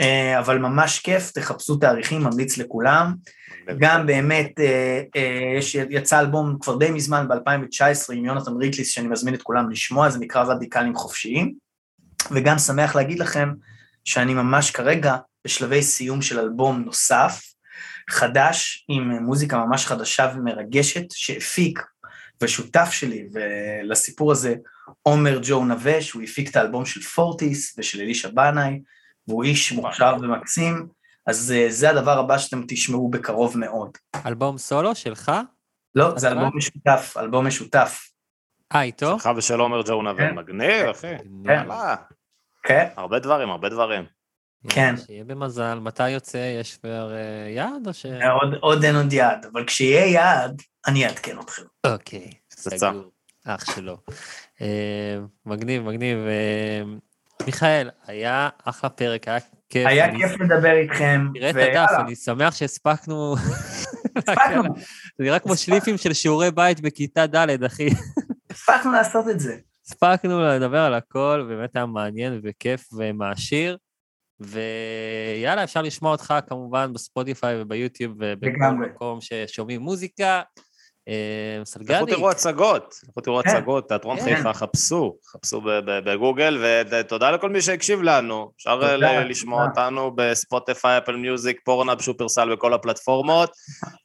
אה, אבל ממש כיף, תחפשו תאריכים, ממליץ לכולם. גם באמת, אה, אה, יש, יצא אלבום כבר די מזמן, ב-2019, עם יונתן ריטליס, שאני מזמין את כולם לשמוע, זה נקרא רדיקלים חופשיים. וגם שמח להגיד לכם שאני ממש כרגע בשלבי סיום של אלבום נוסף, חדש, עם מוזיקה ממש חדשה ומרגשת, שהפיק ושותף שלי ולסיפור הזה עומר ג'ו נווה, שהוא הפיק את האלבום של פורטיס ושל אלישע בנאי, והוא איש מוכשר ומקסים, אז אה, זה הדבר הבא שאתם תשמעו בקרוב מאוד. אלבום סולו שלך? לא, זה אלבום משותף, אלבום משותף. אה, איתו? שלך ושל עומר ג'ו נווה, כן. אחי. כן. כן, הרבה דברים, הרבה דברים. כן. שיהיה במזל, מתי יוצא? יש כבר אה, יעד או ש... עוד, עוד אין עוד יעד, אבל כשיהיה יעד, אני אעדכן אתכם. אוקיי. סגור. אח שלו. אה, מגניב, מגניב. אה, מיכאל, היה אחלה פרק, היה כיף. היה אני- כיף לדבר איתכם, תראה את הדף, אני שמח שהספקנו... הספקנו, זה נראה כמו שליפים של שיעורי בית בכיתה ד', אחי. הספקנו לעשות את זה. הספקנו לדבר על הכל, באמת היה מעניין וכיף ומעשיר. ויאללה, אפשר לשמוע אותך כמובן בספוטיפיי וביוטיוב ובכל. מקום ששומעים מוזיקה. אה, לכו סלגני, תראו הצגות, לכו תראו כן. הצגות, תיאטרון כן. חיפה, חפשו, חפשו ב- ב- בגוגל, ותודה לכל מי שהקשיב לנו. אפשר תודה, ל- לשמוע תודה. אותנו בספוטיפיי, אפל מיוזיק, פורנאפ, שופרסל וכל הפלטפורמות.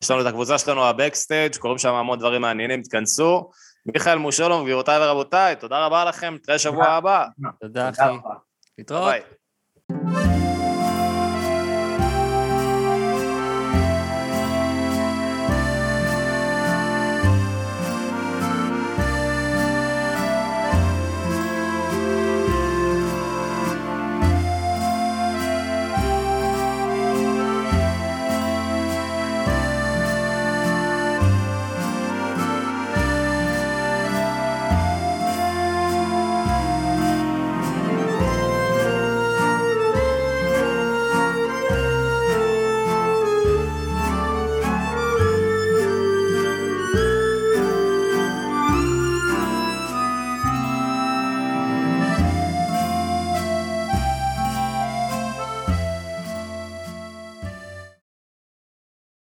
יש לנו את הקבוצה שלנו, הבקסטייג', קורים שם המון דברים מעניינים, תכנסו. מיכאל מושלום, גבירותיי ורבותיי, תודה רבה לכם, נתראה שבוע הבא. תודה, תודה אחי. רבה. להתראות.